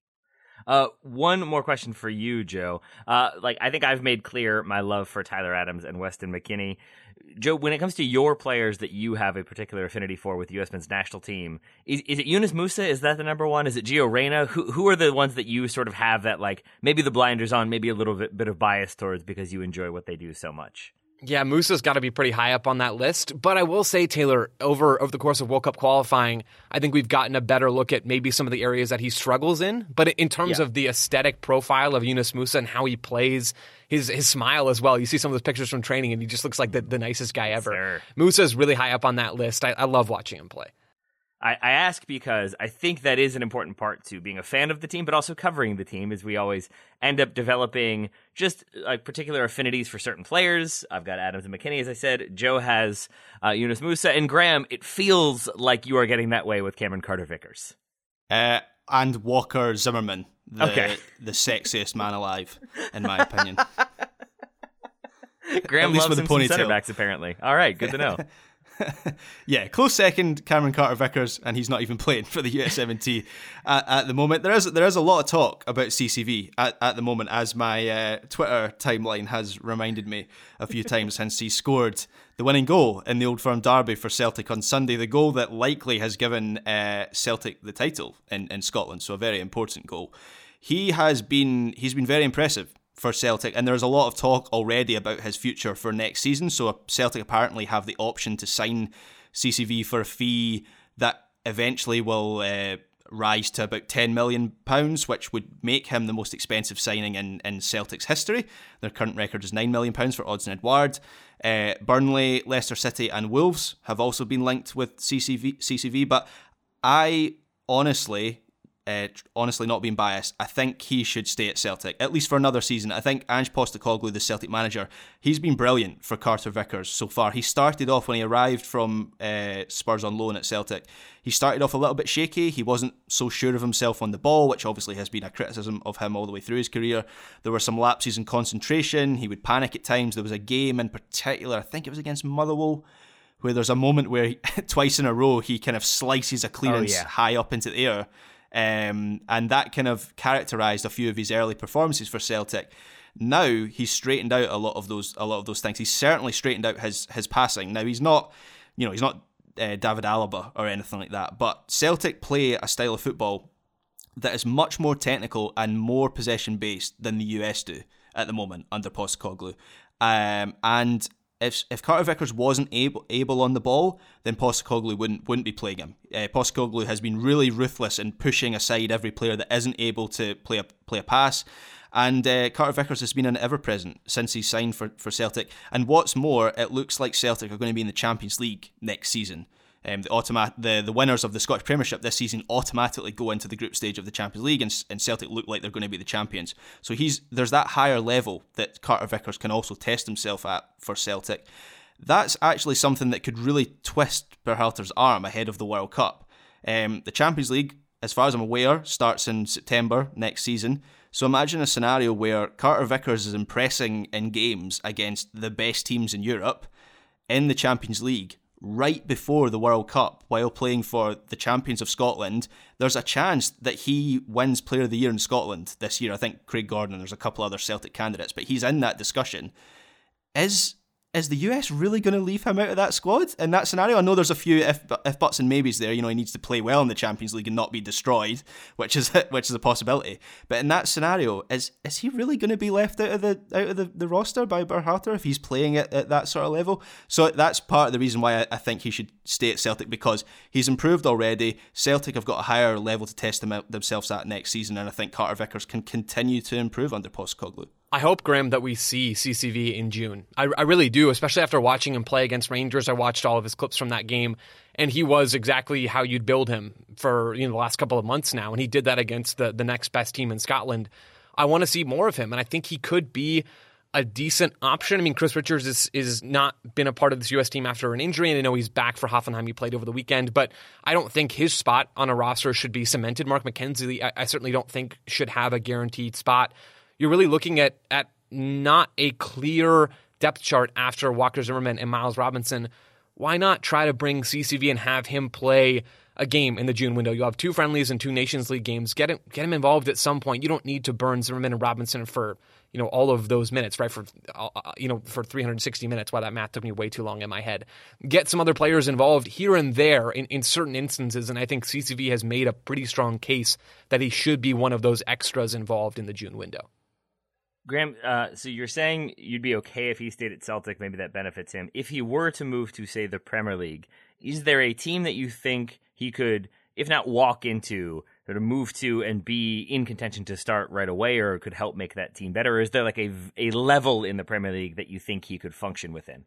Uh, one more question for you, Joe. Uh, like I think I've made clear my love for Tyler Adams and Weston McKennie. Joe, when it comes to your players that you have a particular affinity for with the U.S. men's national team, is, is it Yunus Musah? Is that the number one? Is it Gio Reyna? Who who are the ones that you sort of have that like maybe the blinders on, maybe a little bit, bit of bias towards because you enjoy what they do so much? Yeah, Musah's got to be pretty high up on that list. But I will say, Taylor, over over the course of World Cup qualifying, I think we've gotten a better look at maybe some of the areas that he struggles in. But in terms Yeah. of the aesthetic profile of Yunus Musah and how he plays, his his smile as well. You see some of those pictures from training, and he just looks like the, the nicest guy ever. sir. Musah is really high up on that list. I, I love watching him play. I, I ask because I think that is an important part to being a fan of the team, but also covering the team, as we always end up developing just like particular affinities for certain players. I've got Adams and McKennie, as I said. Joe has uh, Yunus Musah and Graham. It feels like you are getting that way with Cameron Carter Vickers. Uh, and Walker Zimmerman, the, Okay. the sexiest man alive, in my opinion. Graham least loves with him some ponytail. center backs, apparently. All right, good to know. Yeah, close second, Cameron Carter Vickers, and he's not even playing for the US17 at, at the moment. There is there is a lot of talk about CCV at, at the moment, as my uh, Twitter timeline has reminded me a few times since he scored the winning goal in the Old Firm derby for Celtic on Sunday. The goal that likely has given uh, Celtic the title in, in Scotland, so a very important goal. He has been he's been very impressive for Celtic, and there's a lot of talk already about his future for next season. So Celtic apparently have the option to sign CCV for a fee that eventually will uh, rise to about 10 million pounds, which would make him the most expensive signing in, in Celtic's history. Their current record is 9 million pounds for Odsonne Edouard. Uh, Burnley, Leicester City, and Wolves have also been linked with CCV, CCV but I honestly uh, honestly not being biased, I think he should stay at Celtic, at least for another season. I think Ange Postecoglou, the Celtic manager, he's been brilliant for Carter Vickers so far. He started off when he arrived from uh, Spurs on loan at Celtic. He started off a little bit shaky. He wasn't so sure of himself on the ball, which obviously has been a criticism of him all the way through his career. There were some lapses in concentration. He would panic at times. There was a game in particular, I think it was against Motherwell, where there's a moment where he, twice in a row he kind of slices a clearance yeah. high up into the air Um, and that kind of characterised a few of his early performances for Celtic. Now he's straightened out a lot of those a lot of those things. He's certainly straightened out his his passing. Now he's not, you know, he's not uh, David Alaba or anything like that. But Celtic play a style of football that is much more technical and more possession based than the US do at the moment under Postecoglou. Um, and if if Carter Vickers wasn't able able on the ball, then Postecoglou wouldn't wouldn't be playing him. Uh, Postecoglou has been really ruthless in pushing aside every player that isn't able to play a play a pass. And uh, Carter Vickers has been an ever present since he signed for, for Celtic. And what's more, it looks like Celtic are going to be in the Champions League next season. Um, the, automat- the the winners of the Scottish Premiership this season automatically go into the group stage of the Champions League, and, and Celtic look like they're going to be the champions. So he's there's that higher level that Carter Vickers can also test himself at for Celtic. That's actually something that could really twist Berhalter's arm ahead of the World Cup. Um, the Champions League, as far as I'm aware, starts in September next season. So imagine a scenario where Carter Vickers is impressing in games against the best teams in Europe in the Champions League right before the World Cup while playing for the champions of Scotland. There's a chance that he wins Player of the Year in Scotland this year. I think Craig Gordon, there's a couple other Celtic candidates, but he's in that discussion. Is is the US really going to leave him out of that squad in that scenario? I know there's a few if if buts and maybes there. You know, he needs to play well in the Champions League and not be destroyed, which is which is a possibility. But in that scenario, is is he really going to be left out of the out of the, the roster by Berhalter if he's playing at, at that sort of level? So that's part of the reason why I, I think he should stay at Celtic because he's improved already. Celtic have got a higher level to test them themselves at next season, and I think Carter Vickers can continue to improve under Postecoglou. I hope, Graham, that we see CCV in June. I, I, really do, especially after watching him play against Rangers. I watched all of his clips from that game, and he was exactly how you'd build him for you know the last couple of months now, and he did that against the the next best team in Scotland. I want to see more of him, and I think he could be a decent option. I mean, Chris Richards is is not been a part of this U.S. team after an injury, and I know he's back for Hoffenheim. He played over the weekend, but I don't think his spot on a roster should be cemented. Mark McKenzie, I, I certainly don't think should have a guaranteed spot you're really looking at at not a clear depth chart after Walker Zimmerman and Miles Robinson. Why not try to bring CCV and have him play a game in the June window? You have two friendlies and two Nations League games. Get him get him involved at some point. You don't need to burn Zimmerman and Robinson for you know all of those minutes, right? For uh, you know for 360 minutes. Why that math took me way too long in my head. Get some other players involved here and there in, in certain instances, and I think CCV has made a pretty strong case that he should be one of those extras involved in the June window. Graham, uh, so you're saying you'd be okay if he stayed at Celtic, maybe that benefits him. If he were to move to, say, the Premier League, is there a team that you think he could, if not walk into, sort of move to and be in contention to start right away, or could help make that team better? Or is there like a, a level in the Premier League that you think he could function within?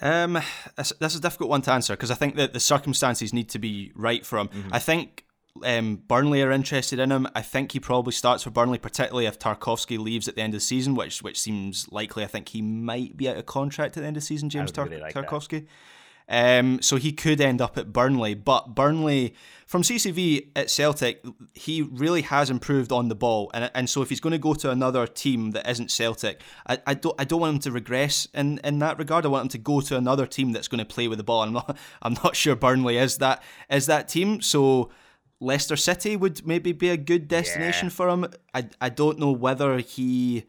Um, that's, that's a difficult one to answer because I think that the circumstances need to be right for him. Mm-hmm. I think um, Burnley are interested in him. I think he probably starts for Burnley, particularly if Tarkowski leaves at the end of the season, which which seems likely. I think he might be out of contract at the end of the season, James Tar- really like Tarkowski. Um, so he could end up at Burnley, but Burnley from CCV at Celtic, he really has improved on the ball, and and so if he's going to go to another team that isn't Celtic, I, I don't I don't want him to regress in, in that regard. I want him to go to another team that's going to play with the ball. I'm not I'm not sure Burnley is that is that team. So Leicester City would maybe be a good destination yeah. for him. I I don't know whether he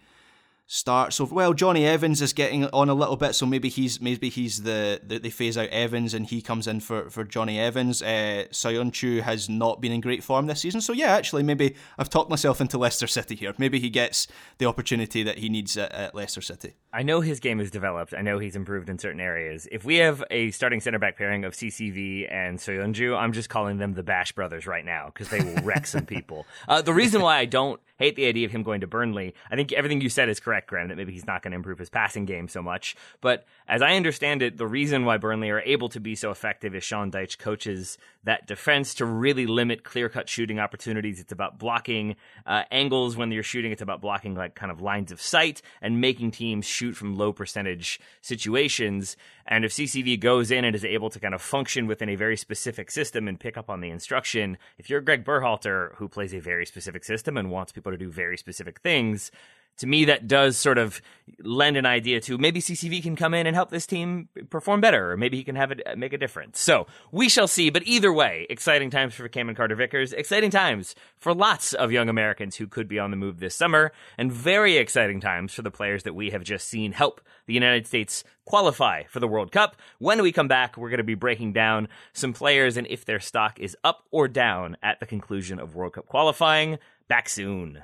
starts over. Well, Jonny Evans is getting on a little bit, so maybe he's maybe he's the, the they phase out Evans and he comes in for for Jonny Evans. Uh, Söyüncü has not been in great form this season, so yeah, actually maybe I've talked myself into Leicester City here. Maybe he gets the opportunity that he needs at, at Leicester City. I know his game has developed. I know he's improved in certain areas. If we have a starting center back pairing of CCV and Söyüncü, I'm just calling them the Bash Brothers right now because they will wreck some people. Uh, the reason why I don't hate the idea of him going to Burnley. I think everything you said is correct, Graham, that maybe he's not going to improve his passing game so much. But as I understand it, the reason why Burnley are able to be so effective is Sean Dyche coaches that defense to really limit clear cut shooting opportunities. It's about blocking uh, angles when you're shooting. It's about blocking like kind of lines of sight and making teams shoot from low percentage situations. And if CCV goes in and is able to kind of function within a very specific system and pick up on the instruction, if you're Greg Berhalter, who plays a very specific system and wants people to do very specific things, to me, that does sort of lend an idea to maybe CCV can come in and help this team perform better, or maybe he can have it uh, make a difference. So we shall see. But either way, exciting times for Cameron Carter Vickers, exciting times for lots of young Americans who could be on the move this summer, and very exciting times for the players that we have just seen help the United States qualify for the World Cup. When we come back, we're going to be breaking down some players and if their stock is up or down at the conclusion of World Cup qualifying. Back soon.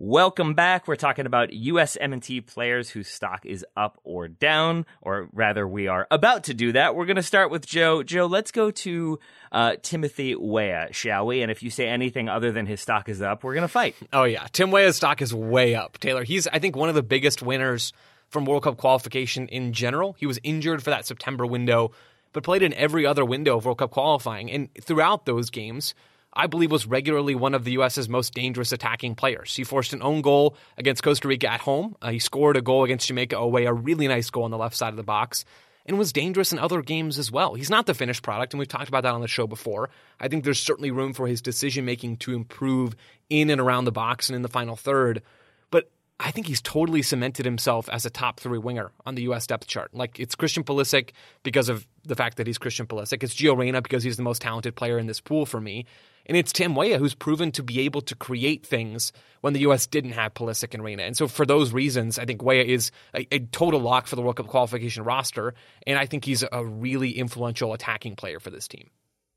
Welcome back. We're talking about USMNT players whose stock is up or down, or rather, we are about to do that. We're going to start with Joe. Joe, let's go to uh, Timothy Weah, shall we? And if you say anything other than his stock is up, we're going to fight. Oh, yeah. Tim Weah's stock is way up. Taylor, he's, I think, one of the biggest winners from World Cup qualification in general. He was injured for that September window, but played in every other window of World Cup qualifying. And throughout those games, I believe was regularly one of the U.S.'s most dangerous attacking players. He forced an own goal against Costa Rica at home. Uh, he scored a goal against Jamaica away, a really nice goal on the left side of the box, and was dangerous in other games as well. He's not the finished product, and we've talked about that on the show before. I think there's certainly room for his decision making to improve in and around the box and in the final third. But I think he's totally cemented himself as a top three winger on the U.S. depth chart. Like it's Christian Pulisic because of the fact that he's Christian Pulisic. It's Gio Reyna because he's the most talented player in this pool for me. And it's Tim Weah who's proven to be able to create things when the U.S. didn't have Pulisic and Reyna. And so for those reasons, I think Weah is a, a, total lock for the World Cup qualification roster. And I think he's a really influential attacking player for this team.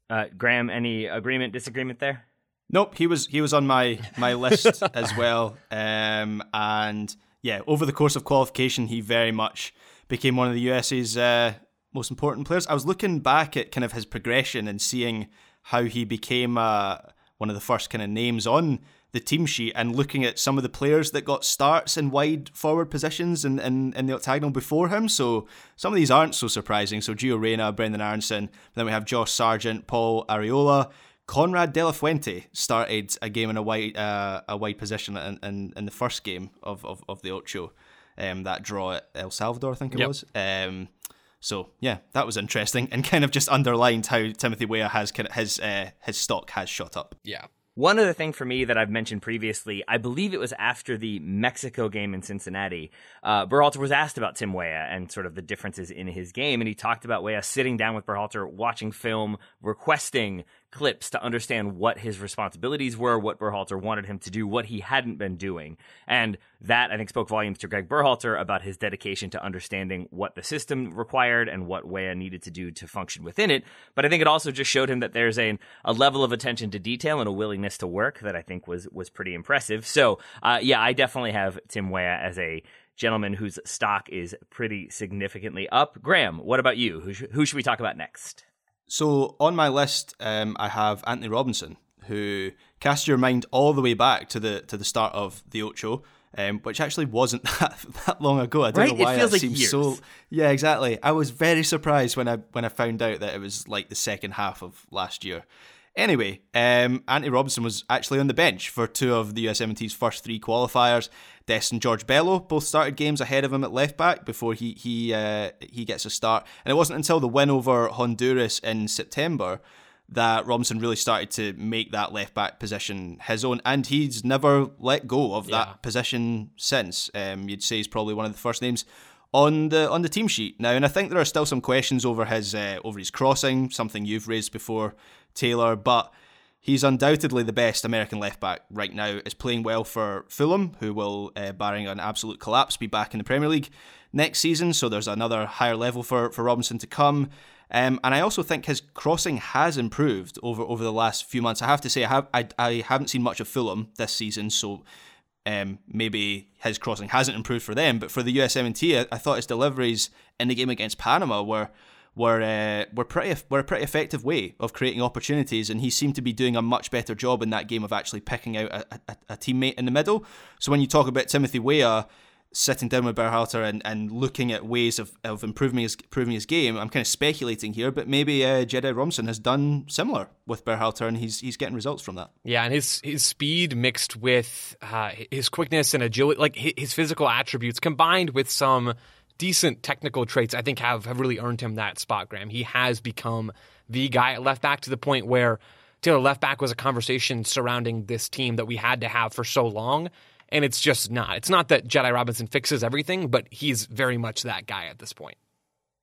Uh, Graham, any agreement, disagreement there? Nope, he was he was on my my list as well. Um, and yeah, over the course of qualification, he very much became one of the US's uh, most important players. I was looking back at kind of his progression and seeing how he became uh, one of the first kind of names on the team sheet and looking at some of the players that got starts in wide forward positions in, in, in the octagonal before him. So some of these aren't so surprising. So Gio Reyna, Brenden Aaronson, then we have Josh Sargent, Paul Arriola. Konrad De La Fuente started a game in a wide uh, a wide position in, in, in, the first game of, of, of the Ocho, um, that draw at El Salvador, I think it yep. was. Um, so yeah, that was interesting and kind of just underlined how Timothy Weah has his uh, his stock has shot up. Yeah. One other thing for me that I've mentioned previously, I believe it was after the Mexico game in Cincinnati. Uh, Berhalter was asked about Tim Weah and sort of the differences in his game, and he talked about Weah sitting down with Berhalter, watching film, requesting clips to understand what his responsibilities were, what Berhalter wanted him to do, what he hadn't been doing. And that, I think, spoke volumes to Greg Berhalter about his dedication to understanding what the system required and what Weah needed to do to function within it. But I think it also just showed him that there's a, a level of attention to detail and a willingness to work that I think was, was pretty impressive. So, uh, yeah, I definitely have Tim Weah as a gentleman whose stock is pretty significantly up. Graham, what about you? Who, sh- who should we talk about next? So on my list, um, I have Antonee Robinson, who cast your mind all the way back to the to the start of the Ocho, um, which actually wasn't that, that long ago. I don't right? know why it feels that like seems years. so. Yeah, exactly. I was very surprised when I when I found out that it was like the second half of last year. Anyway, um, Antonee Robinson was actually on the bench for two of the USMNT's first three qualifiers. Dest and George Bello both started games ahead of him at left back before he he uh, he gets a start. And it wasn't until the win over Honduras in September that Robinson really started to make that left back position his own, and he's never let go of yeah. that position since. Um, you'd say he's probably one of the first names on the on the team sheet now, and I think there are still some questions over his uh, over his crossing, something you've raised before. Taylor, but he's undoubtedly the best American left back right now. Is playing well for Fulham, who will, uh, barring an absolute collapse, be back in the Premier League next season. So there's another higher level for, for Robinson to come. Um, and I also think his crossing has improved over, over the last few months. I have to say, I, have, I, I haven't seen much of Fulham this season, so um, maybe his crossing hasn't improved for them. But for the USMNT, I, I thought his deliveries in the game against Panama were were uh, were pretty were a pretty effective way of creating opportunities, and he seemed to be doing a much better job in that game of actually picking out a, a, a teammate in the middle. So when you talk about Timothy Weah sitting down with Berhalter and, and looking at ways of, of improving his improving his game. I'm kind of speculating here, but maybe uh, Jedi Robinson has done similar with Berhalter, and he's he's getting results from that. Yeah, and his his speed mixed with uh, his quickness and agility, like his physical attributes, combined with some decent technical traits, I think have have really earned him that spot. Graham, he has become the guy at left back to the point where. Taylor left back was a conversation surrounding this team that we had to have for so long and it's just not. It's not that Jedi Robinson fixes everything, but he's very much that guy at this point.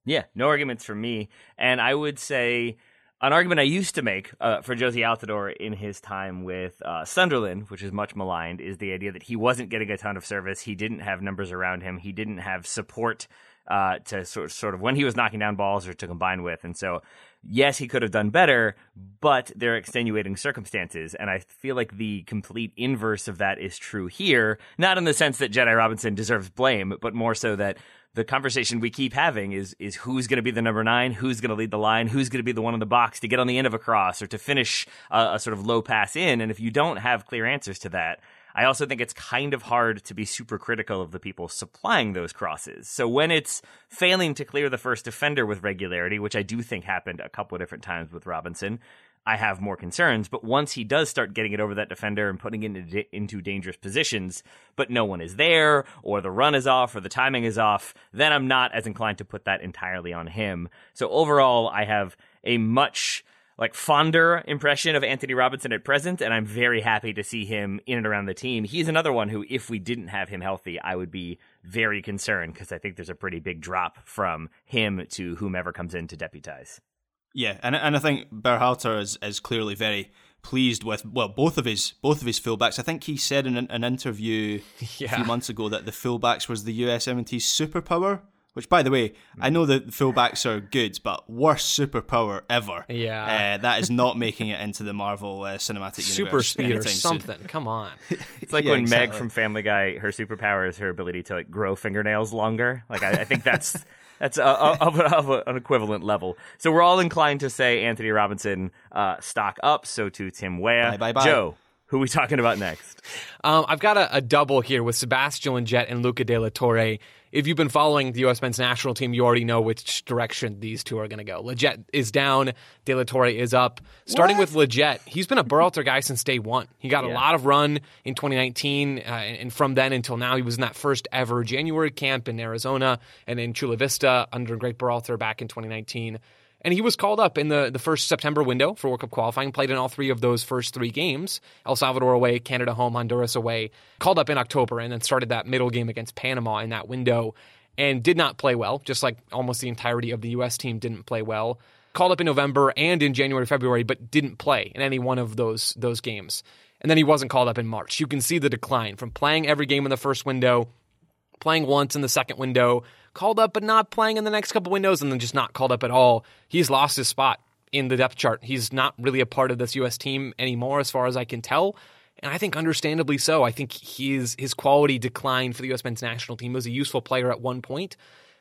Yeah, no arguments for me. And I would say an argument I used to make uh, for Jozy Altidore in his time with uh, Sunderland, which is much maligned, is the idea that he wasn't getting a ton of service. He didn't have numbers around him. He didn't have support uh, to sort sort of when he was knocking down balls or to combine with. And so yes, he could have done better, but there are extenuating circumstances. And I feel like the complete inverse of that is true here. Not in the sense that Jedi Robinson deserves blame, but more so that the conversation we keep having is is who's going to be the number nine, who's going to lead the line, who's going to be the one in the box to get on the end of a cross or to finish a, a sort of low pass in. And if you don't have clear answers to that, I also think it's kind of hard to be super critical of the people supplying those crosses. So when it's failing to clear the first defender with regularity, which I do think happened a couple of different times with Robinson, I have more concerns. But once he does start getting it over that defender and putting it into, dangerous positions, but no one is there, or the run is off, or the timing is off, then I'm not as inclined to put that entirely on him. So overall, I have a much like fonder impression of Antonee Robinson at present, and I'm very happy to see him in and around the team. He's another one who, if we didn't have him healthy, I would be very concerned because I think there's a pretty big drop from him to whomever comes in to deputize. Yeah, and and I think Berhalter is is clearly very pleased with well both of his both of his fullbacks. I think he said in an, an interview yeah. a few months ago that the fullbacks was the USMNT's superpower. Which, by the way, I know that fullbacks are good, but worst superpower ever. Yeah, uh, that is not making it into the Marvel uh, cinematic Super universe. speed or something. Soon. Come on. It's like yeah, when exactly. Meg from Family Guy, her superpower is her ability to like grow fingernails longer. Like I, I think that's that's a, a, of, of a, an equivalent level. So we're all inclined to say Antonee Robinson uh, stock up. So to Tim Weah, bye, bye, bye. Joe. Who are we talking about next? Um, I've got a, a, double here with Sebastian Lletget and Luca De La Torre if you've been following the U.S. men's national team, you already know which direction these two are going to go. Lletget is down, De La Torre is up. Starting what? with Lletget, he's been a Berhalter guy since day one. He got yeah. a lot of run in 2019, uh, and from then until now, he was in that first ever January camp in Arizona and in Chula Vista under Greg Berhalter back in 2019. And he was called up in the, the first September window for World Cup qualifying, played in all three of those first three games El Salvador away, Canada home, Honduras away. Called up in October and then started that middle game against Panama in that window and did not play well, just like almost the entirety of the U.S. team didn't play well. Called up in November and in January, February, but didn't play in any one of those, those games. And then he wasn't called up in March. You can see the decline from playing every game in the first window, playing once in the second window, called up but not playing in the next couple windows, and then just not called up at all. He's lost his spot in the depth chart. He's not really a part of this U.S. team anymore, as far as I can tell. And I think understandably so. I think his his quality declined for the U.S. men's national team. He was a useful player at one point,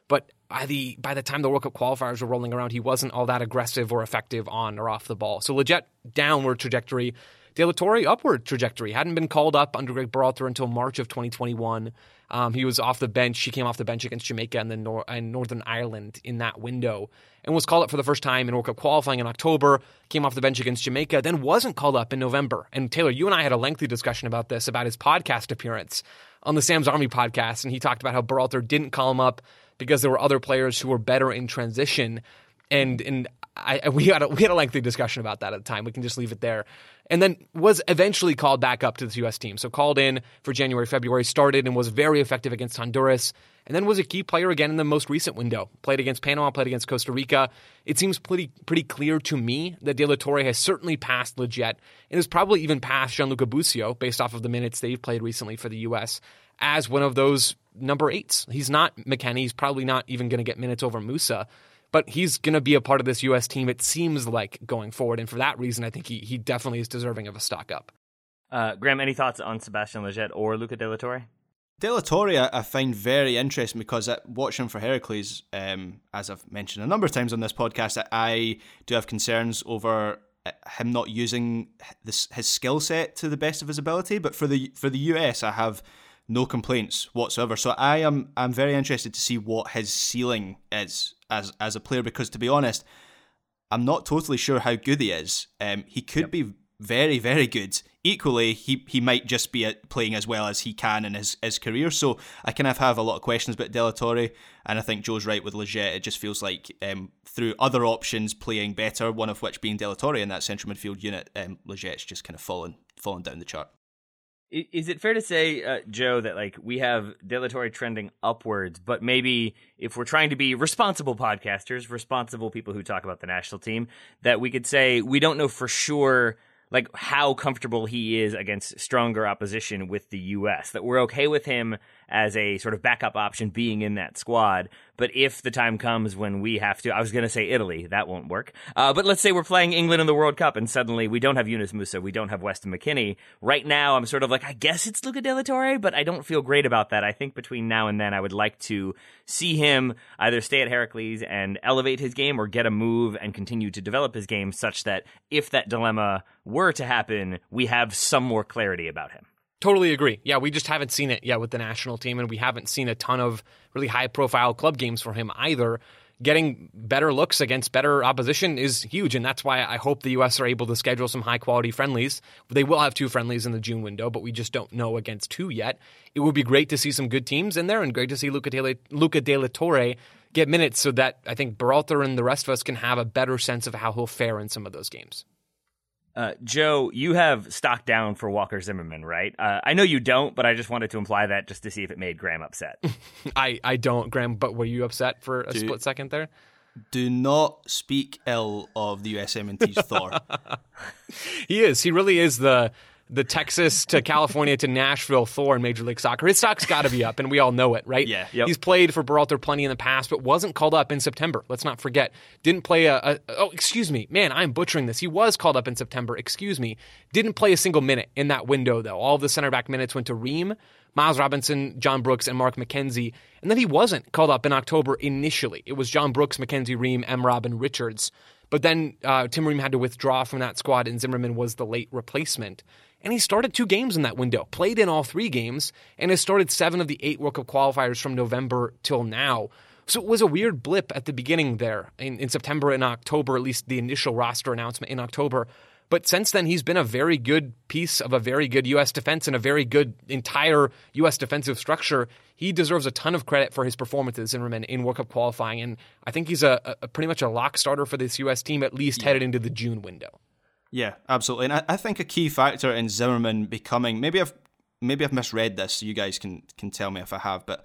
but by the by the time the World Cup qualifiers were rolling around, he wasn't all that aggressive or effective on or off the ball. So Lletget downward trajectory. De La Torre upward trajectory. Hadn't been called up under Greg Berhalter until March of 2021. Um, he was off the bench. He came off the bench against Jamaica and then Nor- and Northern Ireland in that window and was called up for the first time in World Cup qualifying in October. Came off the bench against Jamaica, then wasn't called up in November. And Taylor, you and I had a lengthy discussion about this, about his podcast appearance on the Sam's Army podcast. And he talked about how Berhalter didn't call him up because there were other players who were better in transition. And and I, we had a, we had a lengthy discussion about that at the time. We can just leave it there and then was eventually called back up to the U.S. team. So called in for January, February, started and was very effective against Honduras, and then was a key player again in the most recent window. Played against Panama, played against Costa Rica. It seems pretty pretty clear to me that De La Torre has certainly passed Lletget and has probably even passed Gianluca Busio based off of the minutes they've played recently for the U.S. as one of those number eights. He's not McKennie. He's probably not even going to get minutes over Musah, but he's going to be a part of this U.S. team, it seems like, going forward. And for that reason, I think he, he definitely is deserving of a stock up. Uh, Graham, any thoughts on Sebastian Lletget or Luca De La Torre? De La Torre, I, I find very interesting because I, watching for Heracles, um, as I've mentioned a number of times on this podcast, I, I do have concerns over uh, him not using this, his skill set to the best of his ability. But for the for the US, I have no complaints whatsoever. So I am I'm very interested to see what his ceiling is as as a player because to be honest, I'm not totally sure how good he is. Um, he could yep. be very very good. Equally, he he might just be uh, playing as well as he can in his, his career. So I kind of have a lot of questions about De La Torre, and I think Joe's right with Lletget. It just feels like um, through other options playing better, one of which being De La Torre in that central midfield unit, um, Lletget's just kind of fallen fallen down the chart. Is it fair to say, uh, Joe, that like we have De La Torre trending upwards, but maybe if we're trying to be responsible podcasters, responsible people who talk about the national team, that we could say we don't know for sure like how comfortable he is against stronger opposition with the U.S. That we're okay with him as a sort of backup option being in that squad. But if the time comes when we have to, I was going to say Italy, that won't work. Uh, but let's say we're playing England in the World Cup and suddenly we don't have Yunus Musah, we don't have Weston McKennie. Right now, I'm sort of like, I guess it's Luca De La Torre, but I don't feel great about that. I think between now and then, I would like to see him either stay at Heracles and elevate his game or get a move and continue to develop his game such that if that dilemma were to happen, we have some more clarity about him. Totally agree. Yeah, we just haven't seen it yet with the national team, and we haven't seen a ton of really high profile club games for him either. Getting better looks against better opposition is huge, and that's why I hope the U.S. are able to schedule some high quality friendlies. They will have two friendlies in the June window, but we just don't know against two yet. It would be great to see some good teams in there, and great to see Luca De, Luca De La Torre get minutes so that I think Berhalter and the rest of us can have a better sense of how he'll fare in some of those games. Uh, Joe, you have stock down for Walker Zimmerman, right? Uh, I know you don't, but I just wanted to imply that just to see if it made Graham upset. I, I don't, Graham, but were you upset for a do, split second there? Do not speak ill of the USMNT's Thor. he is. He really is the the Texas to California to Nashville Thor in Major League Soccer. His stock's got to be up, and we all know it, right? Yeah. Yep. He's played for Berhalter plenty in the past, but wasn't called up in September. Let's not forget. Didn't play a, a oh, excuse me, man, I'm butchering this. He was called up in September. Excuse me. Didn't play a single minute in that window though. All of the center back minutes went to Ream, Miles Robinson, John Brooks, and Mark McKenzie. And then he wasn't called up in October initially. It was John Brooks, McKenzie, Ream, M. Robin Richards. But then uh, Tim Ream had to withdraw from that squad, and Zimmerman was the late replacement. And he started two games in that window, played in all three games, and has started seven of the eight World Cup qualifiers from November till now. So it was a weird blip at the beginning there in, in September and October, at least the initial roster announcement in October. But since then, he's been a very good piece of a very good U.S. defense and a very good entire U.S. defensive structure. He deserves a ton of credit for his performances Zimmerman in World Cup qualifying, and I think he's a, a pretty much a lock starter for this U.S. team, at least yeah. headed into the June window. Yeah, absolutely. And I, I think a key factor in Zimmerman becoming maybe I've maybe I've misread this, so you guys can can tell me if I have, but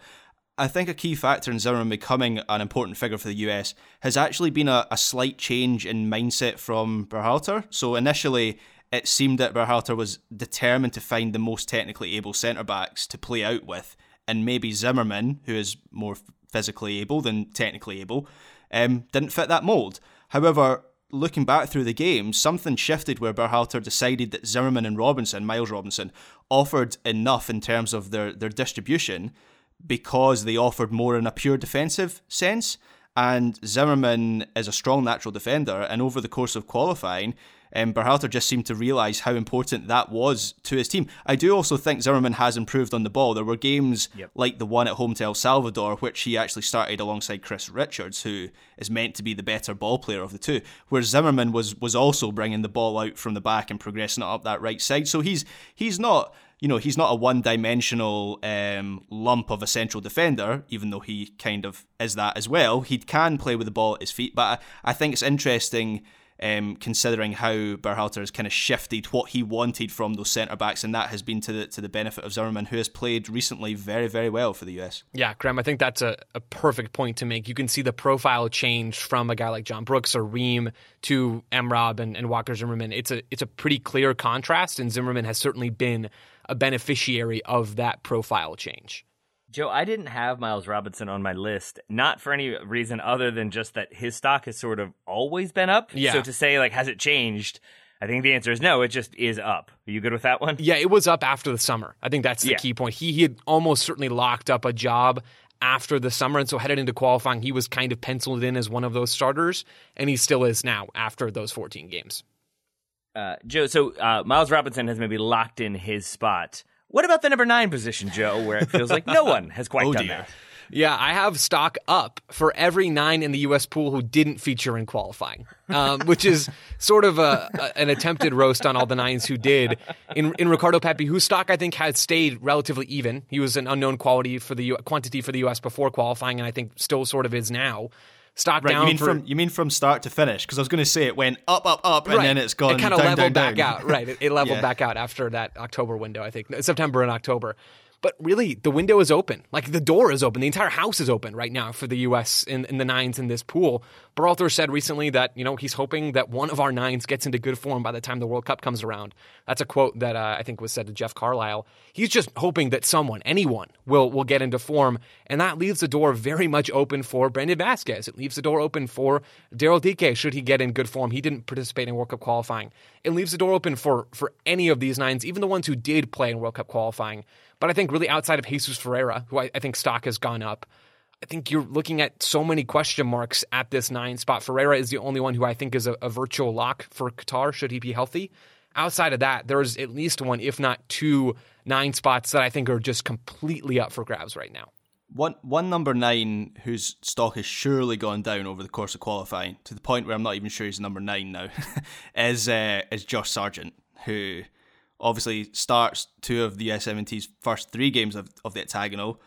I think a key factor in Zimmerman becoming an important figure for the US has actually been a, a slight change in mindset from Berhalter. So initially, it seemed that Berhalter was determined to find the most technically able centre backs to play out with, and maybe Zimmerman, who is more physically able than technically able, um, didn't fit that mould. However, looking back through the game, something shifted where Berhalter decided that Zimmerman and Robinson, Miles Robinson, offered enough in terms of their, their distribution because they offered more in a pure defensive sense. And Zimmerman is a strong natural defender, and over the course of qualifying, um, Berhalter just seemed to realise how important that was to his team. I do also think Zimmerman has improved on the ball. There were games yep. like the one at home to El Salvador, which he actually started alongside Chris Richards, who is meant to be the better ball player of the two, where Zimmerman was was also bringing the ball out from the back and progressing it up that right side. So he's he's not you know, he's not a one dimensional um, lump of a central defender, even though he kind of is that as well. He can play with the ball at his feet, but I, I think it's interesting um, considering how Berhalter has kind of shifted what he wanted from those centre backs, and that has been to the to the benefit of Zimmerman, who has played recently very very well for the US. Yeah, Graham, I think that's a, a perfect point to make. You can see the profile change from a guy like John Brooks or Ream to Emrab and, and Walker Zimmerman. It's a it's a pretty clear contrast, and Zimmerman has certainly been a beneficiary of that profile change. Joe, I didn't have Miles Robinson on my list, not for any reason other than just that his stock has sort of always been up. Yeah. So to say, like, has it changed? I think the answer is no, it just is up. Are you good with that one? Yeah, it was up after the summer. I think that's the Yeah. key point. He, he had almost certainly locked up a job after the summer, and so headed into qualifying, he was kind of penciled in as one of those starters, and he still is now after those 14 games. Uh, Joe, so uh, Miles Robinson has maybe locked in his spot. What about the number nine position, Joe, where it feels like no one has quite Oh, done dear. that? Yeah, I have stock up for every nine in the U.S. pool who didn't feature in qualifying, um, which is sort of a, a- an attempted roast on all the nines who did. In, in Ricardo Pepi, whose stock I think has stayed relatively even. He was an unknown quality for the U- quantity for the U.S. before qualifying, and I think still sort of is now. Stock Right, down you mean from you mean from start to finish? Because I was going to say it went up, up, up, and Right. then it's gone It kind of leveled down, back down. out. Right. It, it leveled Yeah. back out after that October window, I think. September and October. But really, the window is open. Like the door is open. The entire house is open right now for the U.S. in, in the nines in this pool. Berhalter said recently that you know he's hoping that one of our nines gets into good form by the time the World Cup comes around. That's a quote that uh, I think was said to Jeff Carlisle. He's just hoping that someone, anyone, will will get into form, and that leaves the door very much open for Brandon Vazquez. It leaves the door open for Daryl Dike should he get in good form. He didn't participate in World Cup qualifying. It leaves the door open for for any of these nines, even the ones who did play in World Cup qualifying. But I think really outside of Jesus Ferreira, who I, I think stock has gone up, I think you're looking at so many question marks at this nine spot. Ferreira is the only one who I think is a, a virtual lock for Qatar, should he be healthy. Outside of that, there's at least one, if not two, nine spots that I think are just completely up for grabs right now. One one number nine whose stock has surely gone down over the course of qualifying to the point where I'm not even sure he's number nine now is uh, is Josh Sargent, who obviously starts two of the US17's first three games of, of the octagonal,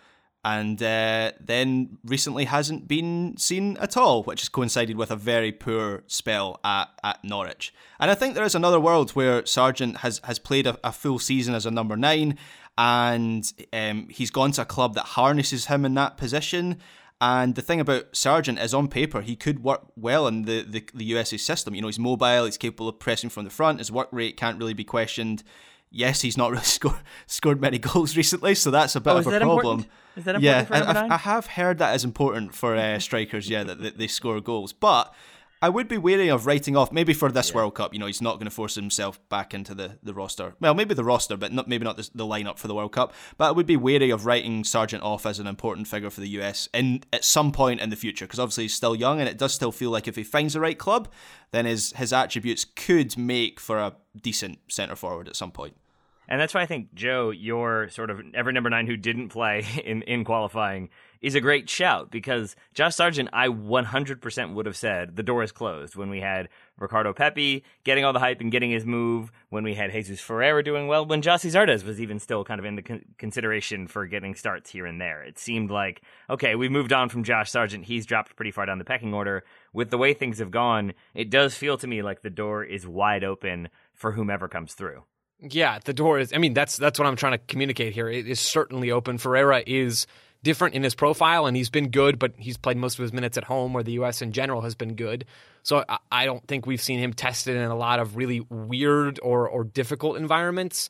and uh, then recently hasn't been seen at all, which has coincided with a very poor spell at, at Norwich. And I think there is another world where Sargent has, has played a, a full season as a number nine, and um, he's gone to a club that harnesses him in that position. And the thing about Sargent is, on paper, he could work well in the, the, the USA system. You know, he's mobile, he's capable of pressing from the front, his work rate can't really be questioned. Yes, he's not really scored scored many goals recently, so that's a bit Oh, of a problem. important? Is that yeah, for I? I have heard that is important for uh, strikers. Yeah, that, that they score goals, but I would be wary of writing off maybe for this World Cup. You know, he's not going to force himself back into the, the roster. Well, maybe the roster, but not maybe not the, the lineup for the World Cup. But I would be wary of writing Sargent off as an important figure for the US in at some point in the future because obviously he's still young and it does still feel like if he finds the right club, then his his attributes could make for a decent centre forward at some point. And that's why I think Joe, your sort of every number nine who didn't play in, in qualifying is a great shout because Josh Sargent, I 100% would have said the door is closed when we had Ricardo Pepi getting all the hype and getting his move, when we had Jesus Ferreira doing well, when Gyasi Zardes was even still kind of in the con- consideration for getting starts here and there. It seemed like, okay, we've moved on from Josh Sargent. He's dropped pretty far down the pecking order. With the way things have gone, it does feel to me like the door is wide open for whomever comes through. Yeah, the door is. I mean, that's that's what I'm trying to communicate here. It is certainly open. Ferreira is different in his profile, and he's been good, but he's played most of his minutes at home, where the U.S. in general has been good. So I, I don't think we've seen him tested in a lot of really weird or or difficult environments.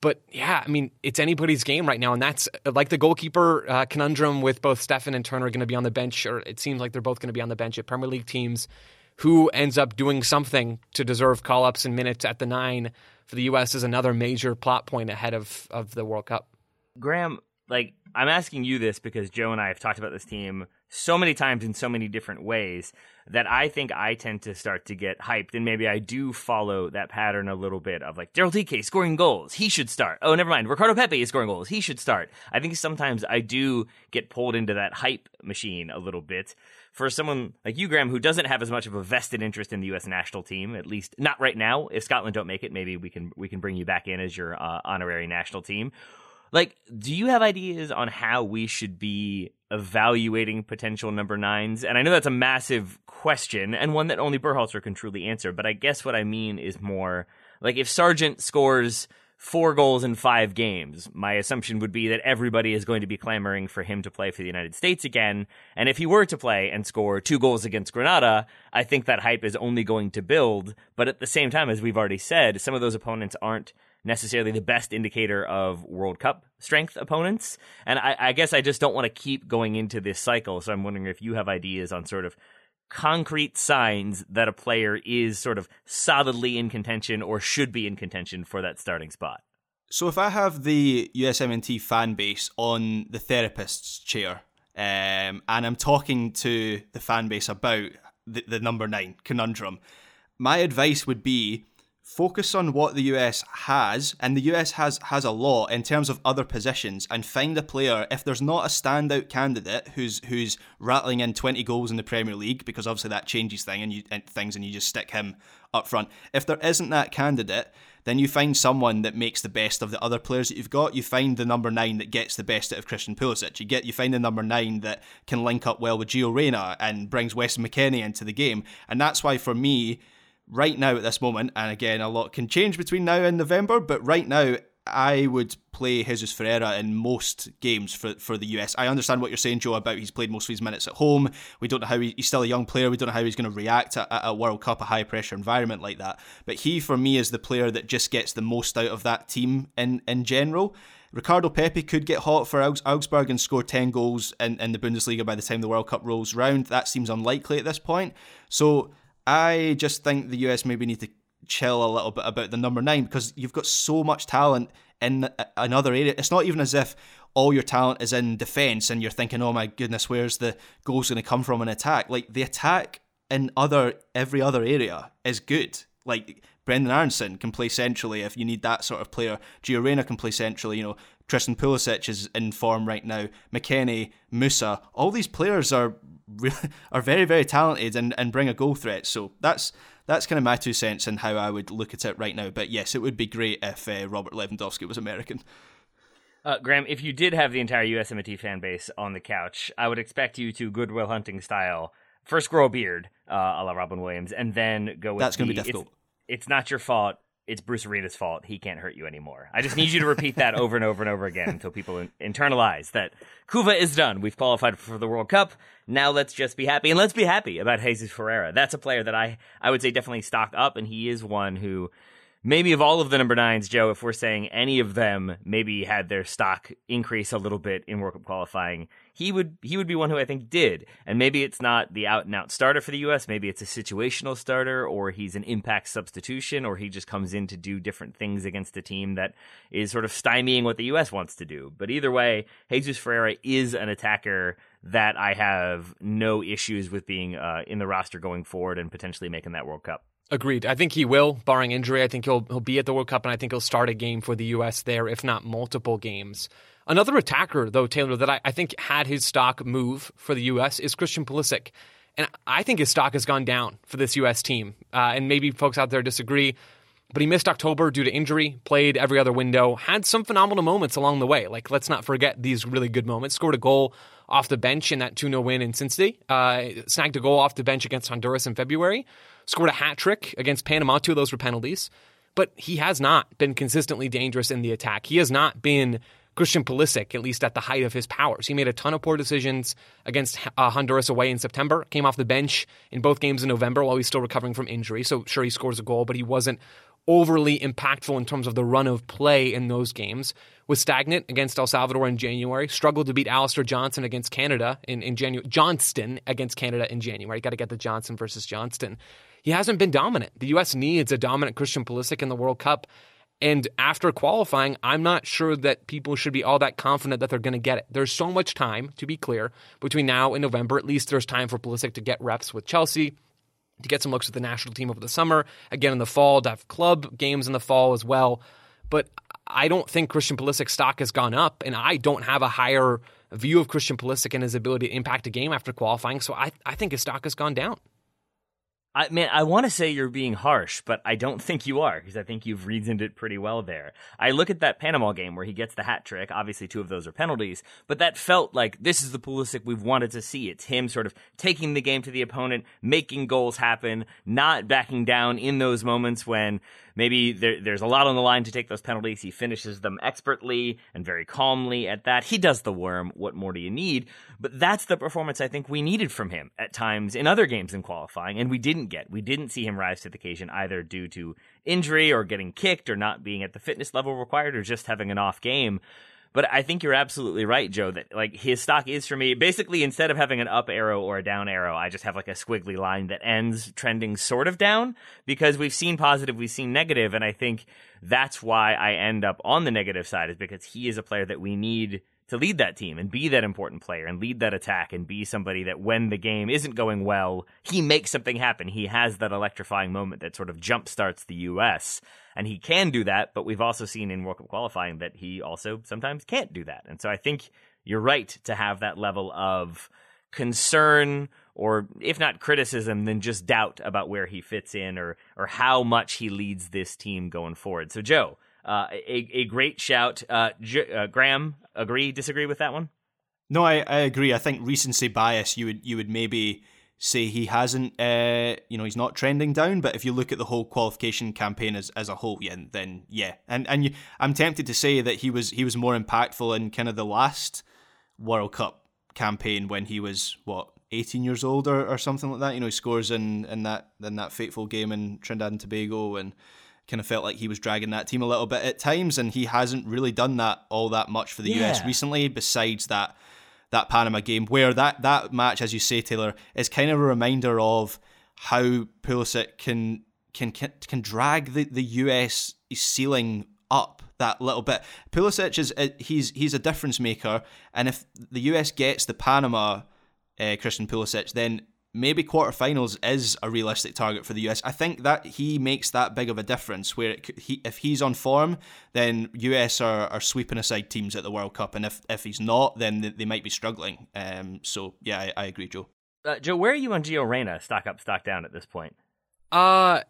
But yeah, I mean, it's anybody's game right now, and that's like the goalkeeper uh, conundrum with both Steffen and Turner going to be on the bench, or it seems like they're both going to be on the bench at Premier League teams. Who ends up doing something to deserve call ups and minutes at the nine for the U.S. is another major plot point ahead of, of the World Cup. Graham, like I'm asking you this because Joe and I have talked about this team so many times in so many different ways that I think I tend to start to get hyped, and maybe I do follow that pattern a little bit of like Daryl Dike scoring goals, he should start. Oh, never mind, Ricardo Pepi is scoring goals, he should start. I think sometimes I do get pulled into that hype machine a little bit. For someone like you, Graham, who doesn't have as much of a vested interest in the U.S. national team, at least not right now. If Scotland don't make it, maybe we can we can bring you back in as your uh, honorary national team. Like, do you have ideas on how we should be evaluating potential number nines? And I know that's a massive question and one that only Berhalter can truly answer, but I guess what I mean is more like if Sargent scores four goals in five games, my assumption would be that everybody is going to be clamoring for him to play for the United States again. And if he were to play and score two goals against Grenada, I think that hype is only going to build. But at the same time, as we've already said, some of those opponents aren't necessarily the best indicator of World Cup strength opponents. And I, I guess I just don't want to keep going into this cycle. So I'm wondering if you have ideas on sort of concrete signs that a player is sort of solidly in contention or should be in contention for that starting spot? So if I have the USMNT fan base on the therapist's chair, um, and I'm talking to the fan base about the, the number nine conundrum, my advice would be focus on what the US has, and the US has has a lot in terms of other positions, and find a player. If there's not a standout candidate who's who's rattling in 20 goals in the Premier League, because obviously that changes thing and you and things, and you just stick him up front. If there isn't that candidate, then you find someone that makes the best of the other players that you've got. You find the number nine that gets the best out of Christian Pulisic. You get you find the number nine that can link up well with Gio Reyna and brings Weston McKennie into the game. And that's why for me, right now at this moment, and again, a lot can change between now and November, but right now, I would play Jesus Ferreira in most games for, for the US. I understand what you're saying, Joe, about he's played most of his minutes at home. We don't know how he, he's still a young player. We don't know how he's going to react at, at a World Cup, a high pressure environment like that. But he, for me, is the player that just gets the most out of that team in, in general. Ricardo Pepi could get hot for Augsburg and score 10 goals in, in the Bundesliga by the time the World Cup rolls round. That seems unlikely at this point. So I just think the US maybe need to chill a little bit about the number nine because you've got so much talent in uh, another area. It's not even as if all your talent is in defence and you're thinking, oh my goodness, where's the goals going to come from in attack? Like the attack in other every other area is good. Like Brendan Aaronson can play centrally if you need that sort of player. Gio Reyna can play centrally. You know, Christian Pulisic is in form right now. McKennie, Musah, all these players are are very very talented and, and bring a goal threat. So that's that's kind of my two cents and how I would look at it right now. But yes, it would be great if uh, Robert Lewandowski was American. Uh, Graham, if you did have the entire USMNT fan base on the couch, I would expect you to Good Will Hunting style first grow a beard, uh, a la Robin Williams, and then go with that's going to be difficult. It's, it's not your fault it's Bruce Arena's fault. He can't hurt you anymore. I just need you to repeat that over and over and over again until people in- internalize that Couva is done. We've qualified for the World Cup. Now let's just be happy and let's be happy about Jesus Ferreira. That's a player that I, I would say definitely stock up and he is one who maybe of all of the number nines, Joe, if we're saying any of them maybe had their stock increase a little bit in World Cup qualifying, he would he would be one who I think did. And maybe it's not the out and out starter for the US, maybe it's a situational starter, or he's an impact substitution, or he just comes in to do different things against a team that is sort of stymieing what the US wants to do. But either way, Jesus Ferreira is an attacker that I have no issues with being uh, in the roster going forward and potentially making that World Cup. Agreed. I think he will, barring injury. I think he'll he'll be at the World Cup, and I think he'll start a game for the U.S. there, if not multiple games. Another attacker, though, Taylor, that I, I think had his stock move for the U.S. is Christian Pulisic, and I think his stock has gone down for this U.S. team. Uh, and maybe folks out there disagree, but he missed October due to injury, played every other window, had some phenomenal moments along the way. Like, let's not forget these really good moments. Scored a goal off the bench in that 2 0 win in Cincinnati, uh, snagged a goal off the bench against Honduras in February scored a hat trick against Panama. Two of those were penalties. But he has not been consistently dangerous in the attack. He has not been Christian Pulisic, at least at the height of his powers. He made a ton of poor decisions against uh, Honduras away in September, came off the bench in both games in November while he's still recovering from injury. So, sure, he scores a goal, but he wasn't overly impactful in terms of the run of play in those games. Was stagnant against El Salvador in January, struggled to beat Alistair Johnston against Canada in, in January. Johnston against Canada in January. Got to get the Johnson versus Johnston he hasn't been dominant. The U.S. needs a dominant Christian Pulisic in the World Cup. And after qualifying, I'm not sure that people should be all that confident that they're going to get it. There's so much time, to be clear, between now and November. At least there's time for Pulisic to get reps with Chelsea, to get some looks with the national team over the summer, again in the fall, to have club games in the fall as well. But I don't think Christian Pulisic's stock has gone up, and I don't have a higher view of Christian Pulisic and his ability to impact a game after qualifying. So I, I think his stock has gone down. I man, I want to say you're being harsh, but I don't think you are because I think you've reasoned it pretty well there. I look at that Panama game where he gets the hat trick. Obviously, two of those are penalties, but that felt like this is the Pulisic we've wanted to see. It's him sort of taking the game to the opponent, making goals happen, not backing down in those moments when maybe there, there's a lot on the line to take those penalties. He finishes them expertly and very calmly at that. He does the worm. What more do you need? But that's the performance I think we needed from him at times in other games in qualifying, and we didn't get. We didn't see him rise to the occasion either due to injury or getting kicked or not being at the fitness level required or just having an off game. But I think you're absolutely right, Joe, that like his stock is for me basically instead of having an up arrow or a down arrow, I just have like a squiggly line that ends trending sort of down because we've seen positive, we've seen negative, and I think that's why I end up on the negative side is because he is a player that we need to lead that team and be that important player and lead that attack and be somebody that when the game isn't going well, he makes something happen. He has that electrifying moment that sort of jump starts the US. And he can do that, but we've also seen in World Cup qualifying that he also sometimes can't do that. And so I think you're right to have that level of concern or if not criticism, then just doubt about where he fits in or or how much he leads this team going forward. So Joe, uh, a, a great shout. Uh, J- uh, Graham, agree, disagree with that one? No, I, I agree. I think recency bias. You would you would maybe say he hasn't. Uh, you know, he's not trending down. But if you look at the whole qualification campaign as, as a whole, yeah, then yeah, and and you, I'm tempted to say that he was he was more impactful in kind of the last World Cup campaign when he was what 18 years old or, or something like that. You know, he scores in in that in that fateful game in Trinidad and Tobago and kind of felt like he was dragging that team a little bit at times, and he hasn't really done that all that much for the yeah. US recently. Besides that that Panama game, where that that match, as you say, Taylor, is kind of a reminder of how Pulisic can can can, can drag the the US ceiling up that little bit. Pulisic is uh, he's he's a difference maker, and if the US gets the Panama uh, Christian Pulisic, then maybe quarterfinals is a realistic target for the US. I think that he makes that big of a difference. Where it, he, if he's on form, then US are, are sweeping aside teams at the World Cup, and if if he's not, then they, they might be struggling. Um, so yeah, I, I agree, Joe. Uh, Joe, where are you on Gio Reyna? Stock up, stock down at this point. Uh,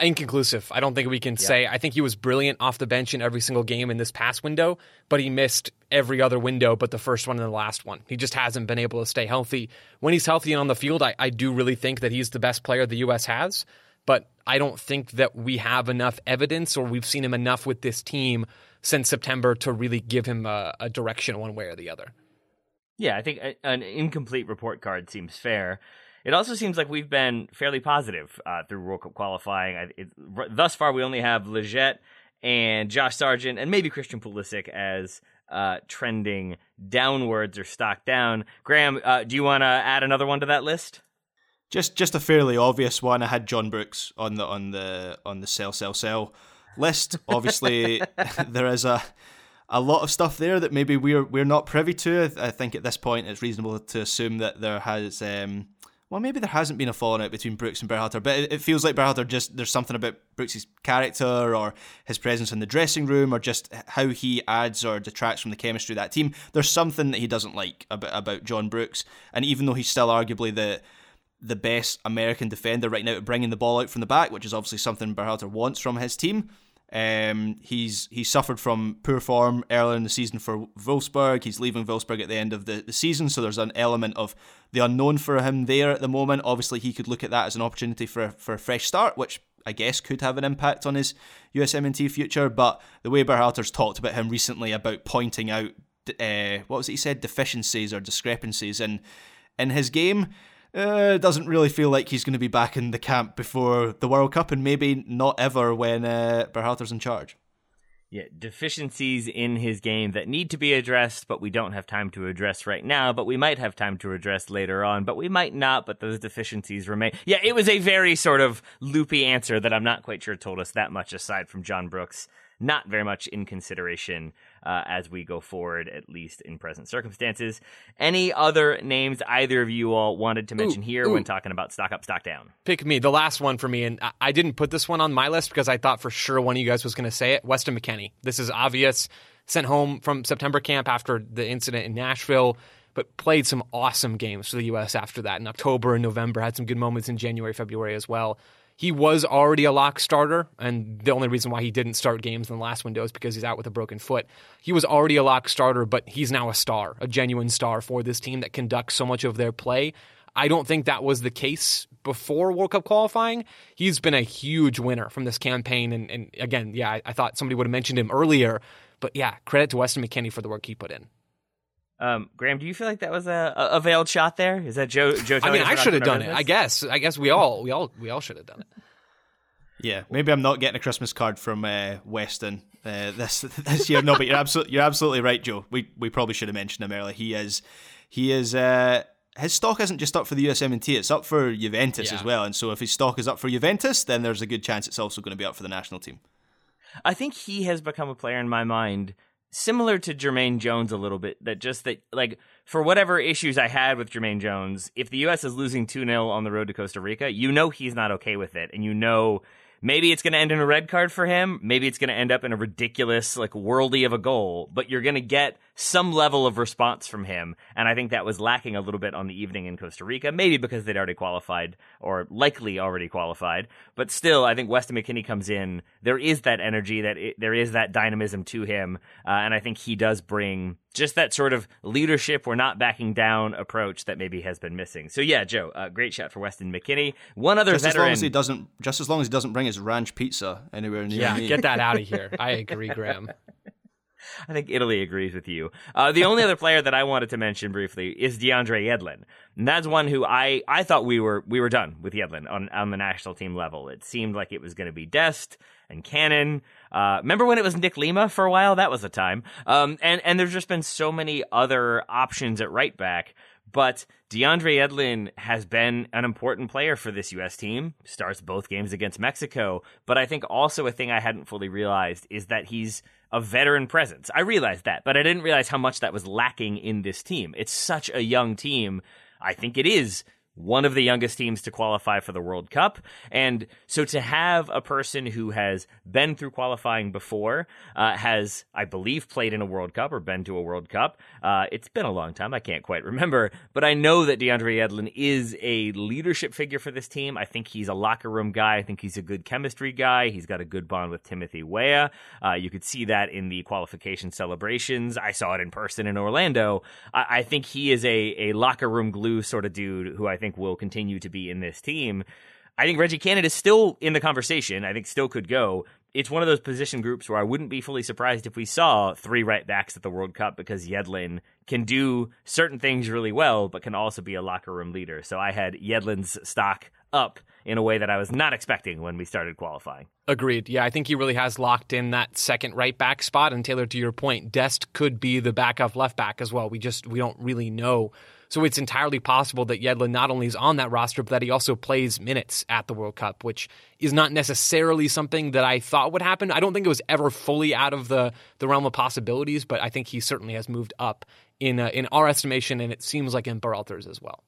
inconclusive. I don't think we can yeah. say. I think he was brilliant off the bench in every single game in this past window, but he missed every other window but the first one and the last one. He just hasn't been able to stay healthy. When he's healthy and on the field, I, I do really think that he's the best player the U.S. has, but I don't think that we have enough evidence or we've seen him enough with this team since September to really give him a, a direction one way or the other. Yeah, I think an incomplete report card seems fair. It also seems like we've been fairly positive uh, through World Cup qualifying. It, thus far, we only have Lletget and Josh Sargent and maybe Christian Pulisic as uh, trending downwards or stock down. Graham, uh, do you want to add another one to that list? Just, just a fairly obvious one. I had John Brooks on the on the on the sell sell sell list. Obviously, there is a a lot of stuff there that maybe we're we're not privy to. I think at this point it's reasonable to assume that there has um, well, maybe there hasn't been a falling out between Brooks and Berhalter, but it, feels like Berhalter just there's something about Brooks's character or his presence in the dressing room or just how he adds or detracts from the chemistry of that team. There's something that he doesn't like about about John Brooks, and even though he's still arguably the the best American defender right now at bringing the ball out from the back, which is obviously something Berhalter wants from his team. Um, he's he suffered from poor form earlier in the season for Wolfsburg. He's leaving Wolfsburg at the end of the, the season, so there's an element of the unknown for him there at the moment. Obviously, he could look at that as an opportunity for a, for a fresh start, which I guess could have an impact on his USMNT future. But the way Berhalter's talked about him recently about pointing out uh, what was it he said deficiencies or discrepancies in in his game uh, doesn't really feel like he's going to be back in the camp before the World Cup, and maybe not ever when uh, Berhalter's in charge. Yeah, deficiencies in his game that need to be addressed, but we don't have time to address right now, but we might have time to address later on, but we might not, but those deficiencies remain. Yeah, it was a very sort of loopy answer that I'm not quite sure told us that much aside from John Brooks not very much in consideration uh, as we go forward, at least in present circumstances. Any other names either of you all wanted to mention ooh, here ooh. when talking about stock up, stock down? Pick me, the last one for me, and I didn't put this one on my list because I thought for sure one of you guys was going to say it. Weston McKennie. This is obvious. Sent home from September camp after the incident in Nashville but played some awesome games for the U.S. after that in October and November. Had some good moments in January, February as well. He was already a lock starter, and the only reason why he didn't start games in the last window is because he's out with a broken foot. He was already a lock starter, but he's now a star, a genuine star for this team that conducts so much of their play. I don't think that was the case before World Cup qualifying. He's been a huge winner from this campaign. And, and again, yeah, I, I, thought somebody would have mentioned him earlier. But yeah, credit to Weston McKennie for the work he put in. Um, Graham, do you feel like that was a, a veiled shot there? Is that Joe? Joe I mean, I should have done it. I guess. I guess we all we all we all should have done it. Yeah, maybe I'm not getting a Christmas card from uh, Weston uh, this this year. No, but you're absolutely you're absolutely right, Joe. We we probably should have mentioned him earlier. He is he is uh, his stock isn't just up for the USMNT; it's up for Juventus yeah. as well. And so, if his stock is up for Juventus, then there's a good chance it's also going to be up for the national team. I think he has become a player in my mind similar to Jermaine Jones a little bit. That just that like for whatever issues I had with Jermaine Jones, if the U.S. is losing two 0 on the road to Costa Rica, you know he's not okay with it, and you know maybe it's going to end in a red card for him. Maybe it's going to end up in a ridiculous, like, worldy of a goal, but you're going to get some level of response from him. And I think that was lacking a little bit on the evening in Costa Rica, maybe because they'd already qualified or likely already qualified. But still, I think Weston McKennie comes in. There is that energy, that it, there is that dynamism to him. Uh, and I think he does bring just that sort of leadership, we're not backing down approach that maybe has been missing. So yeah, Joe, uh, great shot for Weston McKennie. One other just veteran. as long as he doesn't, just as long as he doesn't bring his ranch pizza anywhere near yeah, me. get that out of here. I agree, Graham. I think Italy agrees with you. Uh, the only other player that I wanted to mention briefly is DeAndre Yedlin. And that's one who I, I thought we were we were done with Yedlin on, on the national team level. It seemed like it was going to be Dest and Cannon. Uh, remember when it was Nick Lima for a while? That was a time. Um, and and there's just been so many other options at right back. But DeAndre Yedlin has been an important player for this U.S. team. Starts both games against Mexico. But I think also a thing I hadn't fully realized is that he's a veteran presence. I realized that, but I didn't realize how much that was lacking in this team. It's such a young team. I think it is one of the youngest teams to qualify for the World Cup. And so to have a person who has been through qualifying before, uh, has, I believe, played in a World Cup or been to a World Cup, uh, it's been a long time. I can't quite remember. But I know that DeAndre Yedlin is a leadership figure for this team. I think he's a locker room guy. I think he's a good chemistry guy. He's got a good bond with Timothy Weah. Uh, you could see that in the qualification celebrations. I saw it in person in Orlando. I, I think he is a, a locker room glue sort of dude who I think think will continue to be in this team. I think Reggie Cannon is still in the conversation. I think still could go. It's one of those position groups where I wouldn't be fully surprised if we saw three right backs at the World Cup because Yedlin can do certain things really well, but can also be a locker room leader. So I had Yedlin's stock up in a way that I was not expecting when we started qualifying. Agreed. Yeah, I think he really has locked in that second right back spot. And Taylor, to your point, Dest could be the backup left back as well. We just we don't really know so it's entirely possible that Yedlin not only is on that roster, but that he also plays minutes at the World Cup, which is not necessarily something that I thought would happen. I don't think it was ever fully out of the, the realm of possibilities, but I think he certainly has moved up in uh, in our estimation, and it seems like in Berhalter's as well.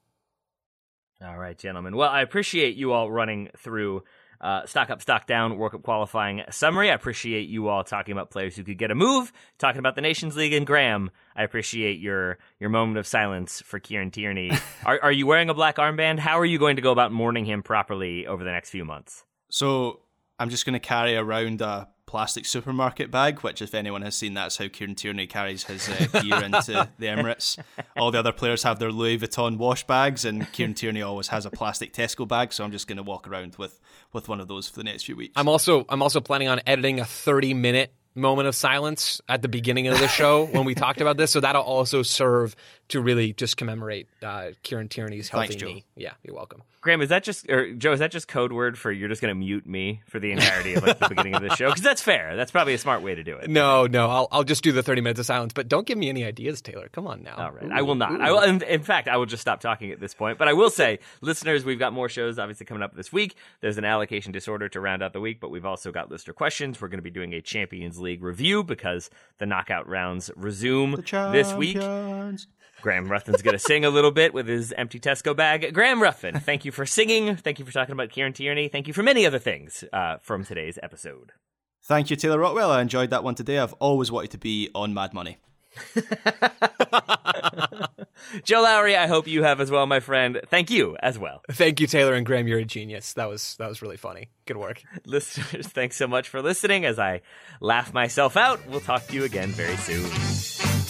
All right, gentlemen. Well, I appreciate you all running through uh, stock up, stock down, World Cup qualifying summary. I appreciate you all talking about players who could get a move, talking about the Nations League and Graham. I appreciate your your moment of silence for Kieran Tierney. are, are you wearing a black armband? How are you going to go about mourning him properly over the next few months? So I'm just going to carry around a plastic supermarket bag, which, if anyone has seen, that's how Kieran Tierney carries his uh, gear into the Emirates. All the other players have their Louis Vuitton wash bags, and Kieran Tierney always has a plastic Tesco bag. So I'm just going to walk around with with one of those for the next few weeks. I'm also I'm also planning on editing a 30 minute moment of silence at the beginning of the show when we talked about this. So that'll also serve to really just commemorate uh, Kieran Tierney's healthy Thanks, knee. Yeah, you're welcome. Graham, is that just or Joe? Is that just code word for you're just going to mute me for the entirety of like the beginning of the show? Because that's fair. That's probably a smart way to do it. No, no, I'll I'll just do the 30 minutes of silence. But don't give me any ideas, Taylor. Come on now. All right, ooh, I will not. Ooh. I will. In, in, fact, I will just stop talking at this point. But I will say, listeners, we've got more shows obviously coming up this week. There's an allocation disorder to round out the week, but we've also got listener questions. We're going to be doing a Champions League review because the knockout rounds resume this week. Graham Ruthven's going to sing a little bit with his empty Tesco bag. Graham Ruffin, thank you for singing. Thank you for talking about Kieran Tierney. Thank you for many other things uh, from today's episode. Thank you, Taylor Rockwell. I enjoyed that one today. I've always wanted to be on Mad Money. Joe Lowery, I hope you have as well, my friend. Thank you as well. Thank you, Taylor and Graham. You're a genius. That was that was really funny. Good work. Listeners, thanks so much for listening as I laugh myself out. We'll talk to you again very soon.